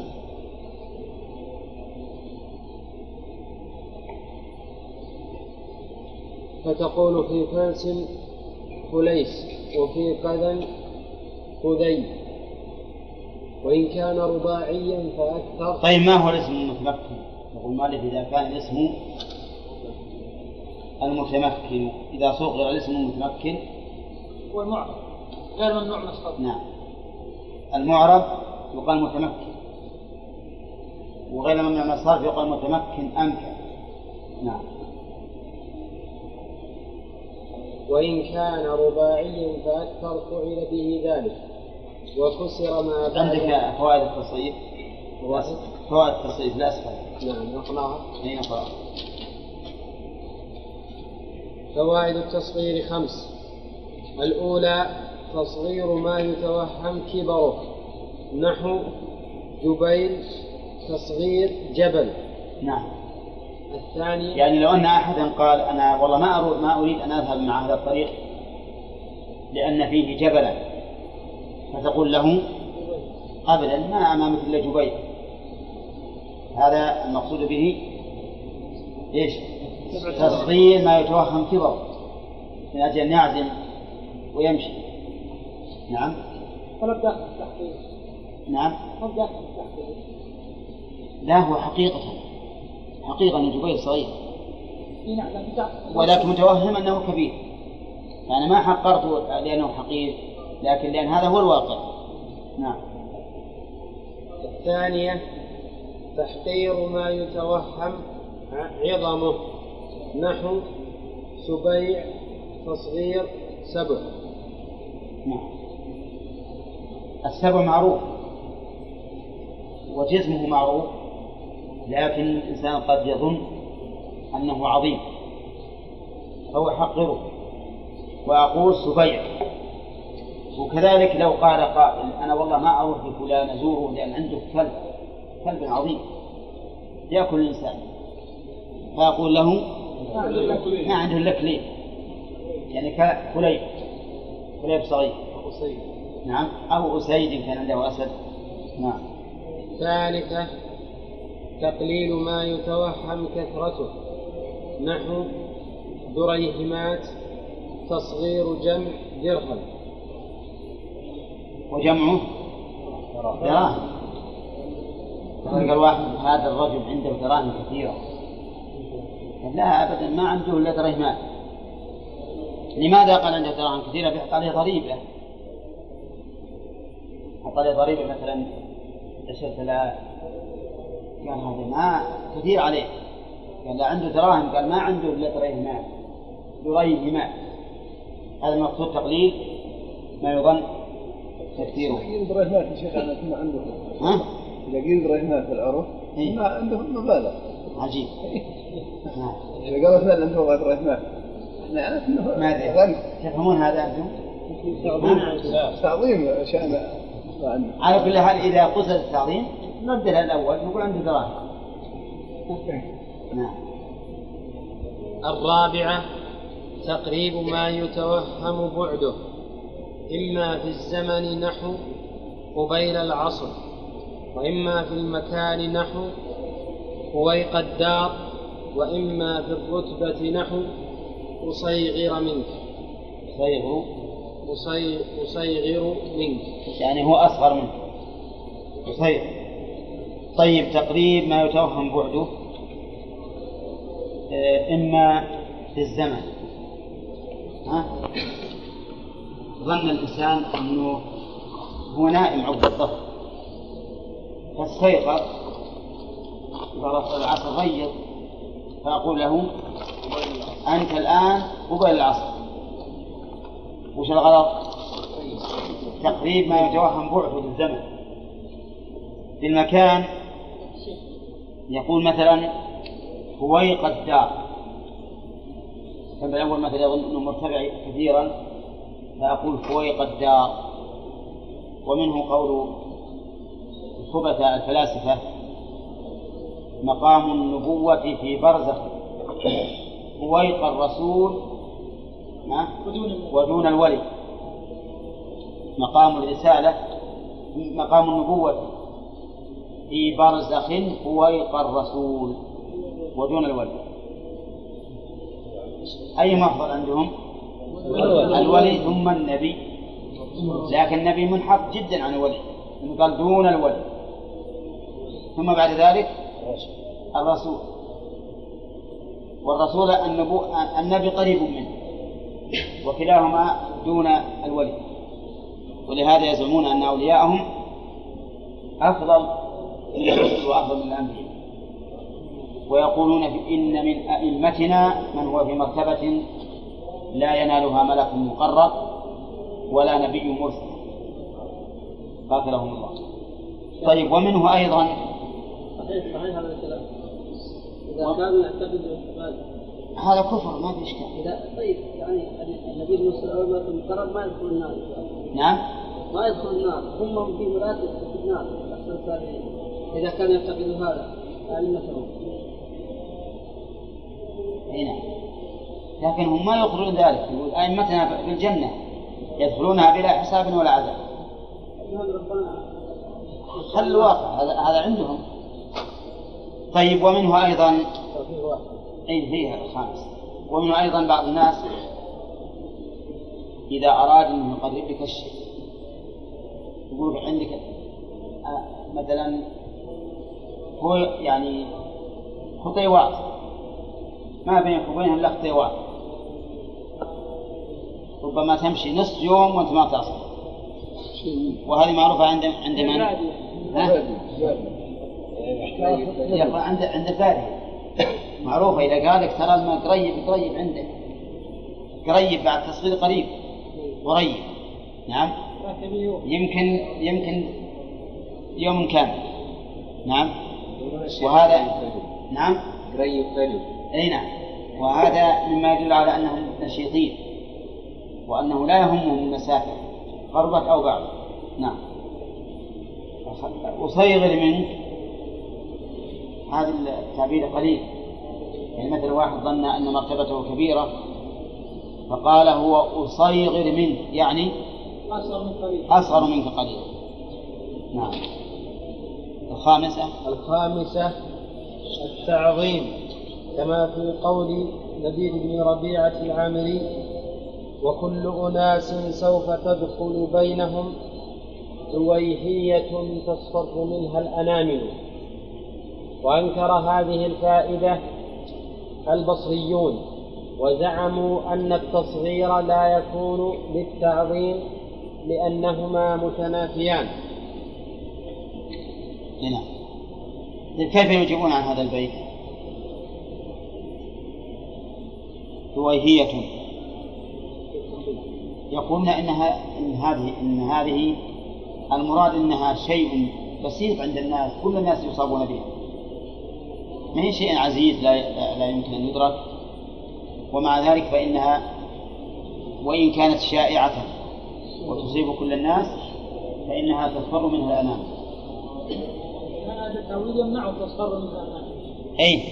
[SPEAKER 4] فتقول في فلس فليس وفي قذا خذي. وإن كان رباعيا فأكثر.
[SPEAKER 1] طيب ما هو الاسم المتمكن؟ يقول مالك إذا كان الاسم المتمكن إذا صغر الاسم المتمكن.
[SPEAKER 5] هو المعرض غير ممنوع من الصرف.
[SPEAKER 1] نعم. المعرب يقال متمكن. وغير ممنوع من الصرف يقال متمكن أمكن نعم.
[SPEAKER 4] وإن كان رباعيا فأكثر فعل به ذلك. وكسر ما بعد.
[SPEAKER 1] عندك فوائد التصريف؟
[SPEAKER 4] فوائد؟
[SPEAKER 1] التصريف لا أسفل.
[SPEAKER 4] نعم نقرأها.
[SPEAKER 1] أين نقرأ
[SPEAKER 4] فوائد التصغير خمس. الأولى تصغير ما يتوهم كبره. نحو جبيل تصغير جبل.
[SPEAKER 1] نعم.
[SPEAKER 4] الثانية
[SPEAKER 1] يعني لو أن أحدا قال أنا والله ما أريد ما أريد أن أذهب مع هذا الطريق لأن فيه جبلا فتقول له أبدا ما أمامك إلا جبيل. هذا المقصود به إيش؟ تصغير ما يتوهم كبره من أجل أن يعزم ويمشي. نعم.
[SPEAKER 5] داخل التحقيق
[SPEAKER 1] نعم. لا هو حقيقة. حقيقة أن جبيل صغير. ولكن متوهم أنه كبير. يعني ما حقرته لأنه حقير لكن لأن هذا هو الواقع. نعم.
[SPEAKER 4] الثانية تحقير ما يتوهم عظمه. نحو سبيع تصغير سبع.
[SPEAKER 1] نعم. السبع معروف. وجسمه معروف لكن الإنسان قد يظن أنه عظيم. فهو يحقره وأقول سبيع. وكذلك لو قال قائل أنا والله ما أروح لفلان أزوره لأن عنده كلب. كلب عظيم. يأكل الإنسان. فأقول له ما عنده إلا كليب. يعني كليب كليب صغير. نعم أو أسيد كان عنده أسد. نعم.
[SPEAKER 4] ثالثة تقليل ما يتوهم كثرته. نحو دريهمات تصغير جمع درهم.
[SPEAKER 1] وجمعه؟ دراهم قال واحد هذا الرجل عنده دراهم كثيرة. قال لا أبدا ما عنده إلا درهمات لماذا قال عنده دراهم كثيرة؟ عليه ضريبة. عليه ضريبة مثلا عشرة آلاف قال هذا ما كثير عليه. قال لا عنده دراهم قال ما عنده إلا درهمات دريهمات هذا المقصود تقليل ما يظن تكثيره
[SPEAKER 9] قيل درهمات يا شيخ أنا كنا عندهم
[SPEAKER 1] ها؟
[SPEAKER 9] إذا قيل درهمات في العرف
[SPEAKER 1] إيه.
[SPEAKER 9] ما عندهم مبالغ
[SPEAKER 1] عجيب. نعم.
[SPEAKER 9] إذا قالوا فعلا عندهم درهمات إحنا عرفنا إنه
[SPEAKER 1] ما أدري
[SPEAKER 9] غني
[SPEAKER 1] تفهمون هذا أنتم؟
[SPEAKER 9] تعظيم شان ما عنده
[SPEAKER 1] على كل حال إذا قصد التعظيم نبدل الأول نقول عنده دراهم نعم.
[SPEAKER 4] الرابعة تقريب ما يتوهم بعده. إما في الزمن نحو قبيل العصر وإما في المكان نحو هويق الدار وإما في الرتبة نحو أصيغر منك. أصي- أصيغر منك.
[SPEAKER 1] يعني هو أصغر منه قصير طيب تقريب ما يتوهم بعده. آه، إما في الزمن. ها؟ ظن الإنسان أنه هو نائم عقب الظهر فاستيقظ. فرص العصر غيظ فأقول له أنت الآن قبل العصر. وش الغلط؟ تقريب ما يتوهم بعده بالزمن في المكان يقول مثلا هويق الدار. كما الأول مثلا يظن أنه مرتفع كثيرا فأقول هويق الدار. ومنه قول الخبثاء الفلاسفة مقام النبوة في برزخ. هويق الرسول ودون الولي. مقام الرسالة مقام النبوة. في برزخ فويق الرسول. ودون الولي. أي أفضل عندهم؟ الولي ثم النبي. لكن النبي منحط جدا عن الولي. قال دون الولي. ثم بعد ذلك الرسول. والرسول النبو النبي قريب منه. وكلاهما دون الولي. ولهذا يزعمون أن أولياءهم أفضل من الرسل وأفضل من الأنبياء. ويقولون إن من أئمتنا من هو في مرتبة لا ينالها ملك مقرب ولا نبي مرسل. قاتلهم الله. طيب ومنه أيضا
[SPEAKER 2] صحيح صحيح هذا الكلام. إذا كانوا يعتقدوا
[SPEAKER 1] هذا كفر ما في إشكال.
[SPEAKER 2] إذا طيب يعني النبي أول ما يكون مقرب ما يدخل النار.
[SPEAKER 1] نعم.
[SPEAKER 2] ما يدخل النار. هم في مراتب في النار. إذا كانوا يعتقدوا هذا أئمتهم.
[SPEAKER 1] أي نعم. لكن هم ما يقرون ذلك. يقول أئمتنا في الجنة يدخلونها بلا حساب ولا عذاب. خل الواقع؟ هذا هذا عندهم. طيب ومنه أيضا؟ أي فيها الخامس. ومنه أيضا بعض الناس إذا أراد أن يقرب لك الشيء يقول عندك آه، مثلا هو يعني خطيوات. ما بينك وبينهم إلا خطيوات. ربما تمشي نصف يوم وأنت ما تصل. وهذه معروفة عند عند من؟ عند عند البادية معروفة إذا قال لك ترى الماء قريب قريب عندك. قريب بعد تصوير قريب. قريب. نعم. يمكن يمكن يوم كامل نعم. وهذا نعم.
[SPEAKER 4] قريب قريب.
[SPEAKER 1] أي نعم. وهذا مما يدل على انهم نشيطين وأنه لا يهمهم المسافه قربت أو بعد. نعم. أصيغر منك هذا التعبير قليل. يعني مثلا واحد ظن أن مرتبته كبيرة فقال هو أصيغر منك يعني
[SPEAKER 2] أصغر من قليل
[SPEAKER 1] أصغر منك قليلا. نعم. الخامسة؟
[SPEAKER 4] الخامسة التعظيم. كما في قول نبيل بن ربيعة العامري وكل أناس سوف تدخل بينهم دويهية تصفر منها الأنامل. وأنكر هذه الفائدة البصريون وزعموا أن التصغير لا يكون للتعظيم لأنهما متنافيان.
[SPEAKER 1] هنا كيف يجيبون عن هذا البيت؟ دويهية يقولون إنها إن هذه إن هذه المراد إنها شيء بسيط عند الناس كل الناس يصابون بها. ما هي شيء عزيز لا لا يمكن أن يدرك. ومع ذلك فإنها وإن كانت شائعة وتصيب كل الناس فإنها تصفر منها الأنام.
[SPEAKER 2] هذا التأويل يمنع تصفر منها الانام
[SPEAKER 1] أي.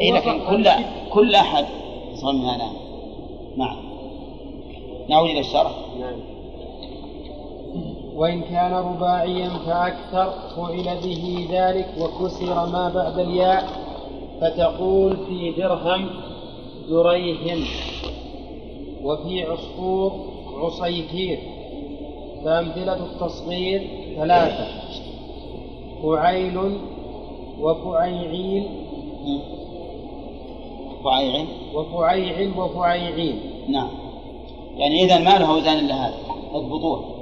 [SPEAKER 1] أي لكن كل كل أحد يصفر منها الأنام. نعم. نعود إلى الشرح
[SPEAKER 4] نعم. وإن كان رباعيا فأكثر فعل به ذلك وكسر ما بعد الياء فتقول في درهم دريهم وفي عصفور عصيفير. فأمثلة التصغير ثلاثة فعيل وفعيعين.
[SPEAKER 1] فعيعين؟
[SPEAKER 4] وفعيعل وفعيعين.
[SPEAKER 1] نعم. يعني إذا ما له أوزان إلا هذا اضبطوه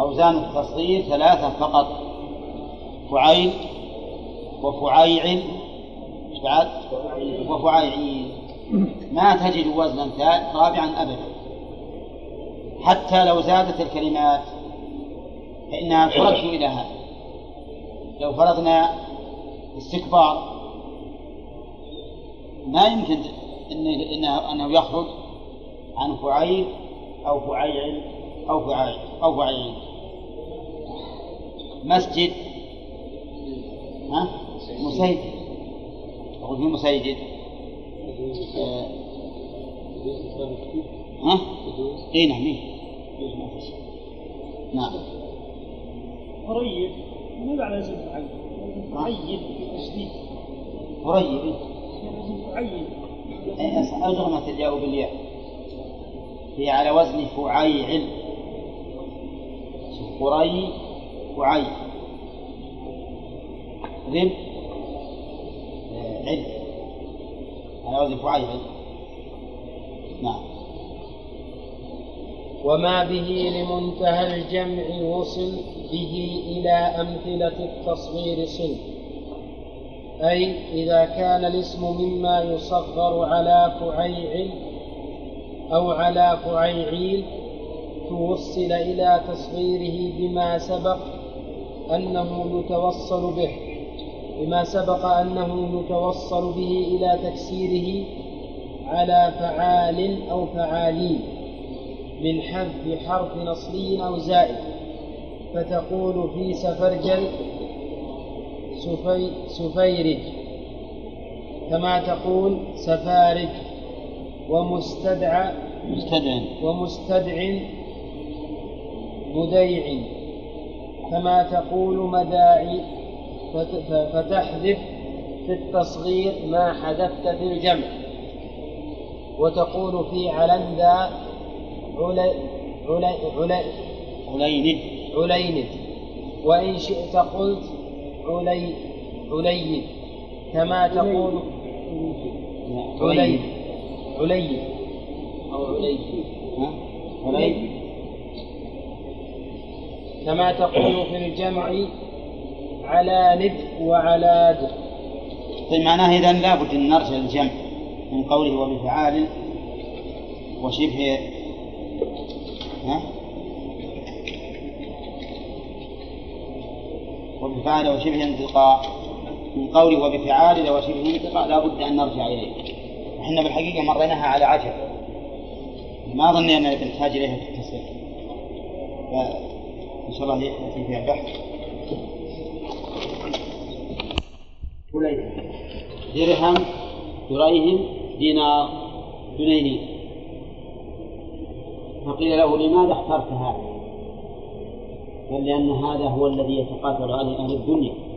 [SPEAKER 1] أوزان التصغير ثلاثة فقط. فعيل وفعيعل إيش بعد؟ وفعيعين ما تجد وزنا رابعا أبدا. حتى لو زادت الكلمات فإنها ترد إلى هذا. لو فرضنا استكبار ما يمكن إنه, إنه يخرج عن فعيل أو فعيعل أو فعيل أو فعيل مسجد. ها؟ مسيجد أقول في مسيجد آه. ها؟ اي نعم إيه. نعم.
[SPEAKER 5] قريب. ما على زد فعيل فعيل تشديد
[SPEAKER 1] قريب.
[SPEAKER 5] فعيل
[SPEAKER 1] أدغمت الياء بالياء. هي على وزن فعيل. قري وعي. رب عد. على وزن فعيل نعم.
[SPEAKER 4] وما به لمنتهى الجمع وصل به إلى أمثلة التصغير صل. أي إذا كان الاسم مما يصغر على فعيعل أو على فعيعيل توصل إلى تصغيره بما سبق أنه يتوصل به بما سبق أنه يتوصل به إلى تكسيره على فعال أو فعالين من حذف حرف نصري أو زائد. فتقول في سفرجل سفي سفيرج كما تقول سفارج ومستدعى
[SPEAKER 1] مستدع.
[SPEAKER 4] ومستدع بديع كما تقول مداعي فتحذف في التصغير ما حذفت في الجمع. وتقول في علندا علي علي علي
[SPEAKER 1] عليند.
[SPEAKER 4] عليند. وإن شئت قلت علي عليد كما تقول عليد عليد أو عليد
[SPEAKER 1] ها؟ علي
[SPEAKER 4] كما تقول في الجمع على ند وعلى د
[SPEAKER 1] طيب معناه إذا لابد أن نرجع للجمع من قوله وبفعال وشبه ها؟ وبفعال وشبه انتقاء. من قوله وبفعال وشبه انتقاء لابد أن نرجع إليه. إحنا بالحقيقة مريناها على عجل ما ظني أننا بنحتاج إليها في التصريف فإن شاء الله يأتي فيها بحث. درهم دريهم دينار دنيني فقيل له لماذا اخترت هذا؟ قال لأن هذا هو الذي يتقاتل عليه أهل الدنيا.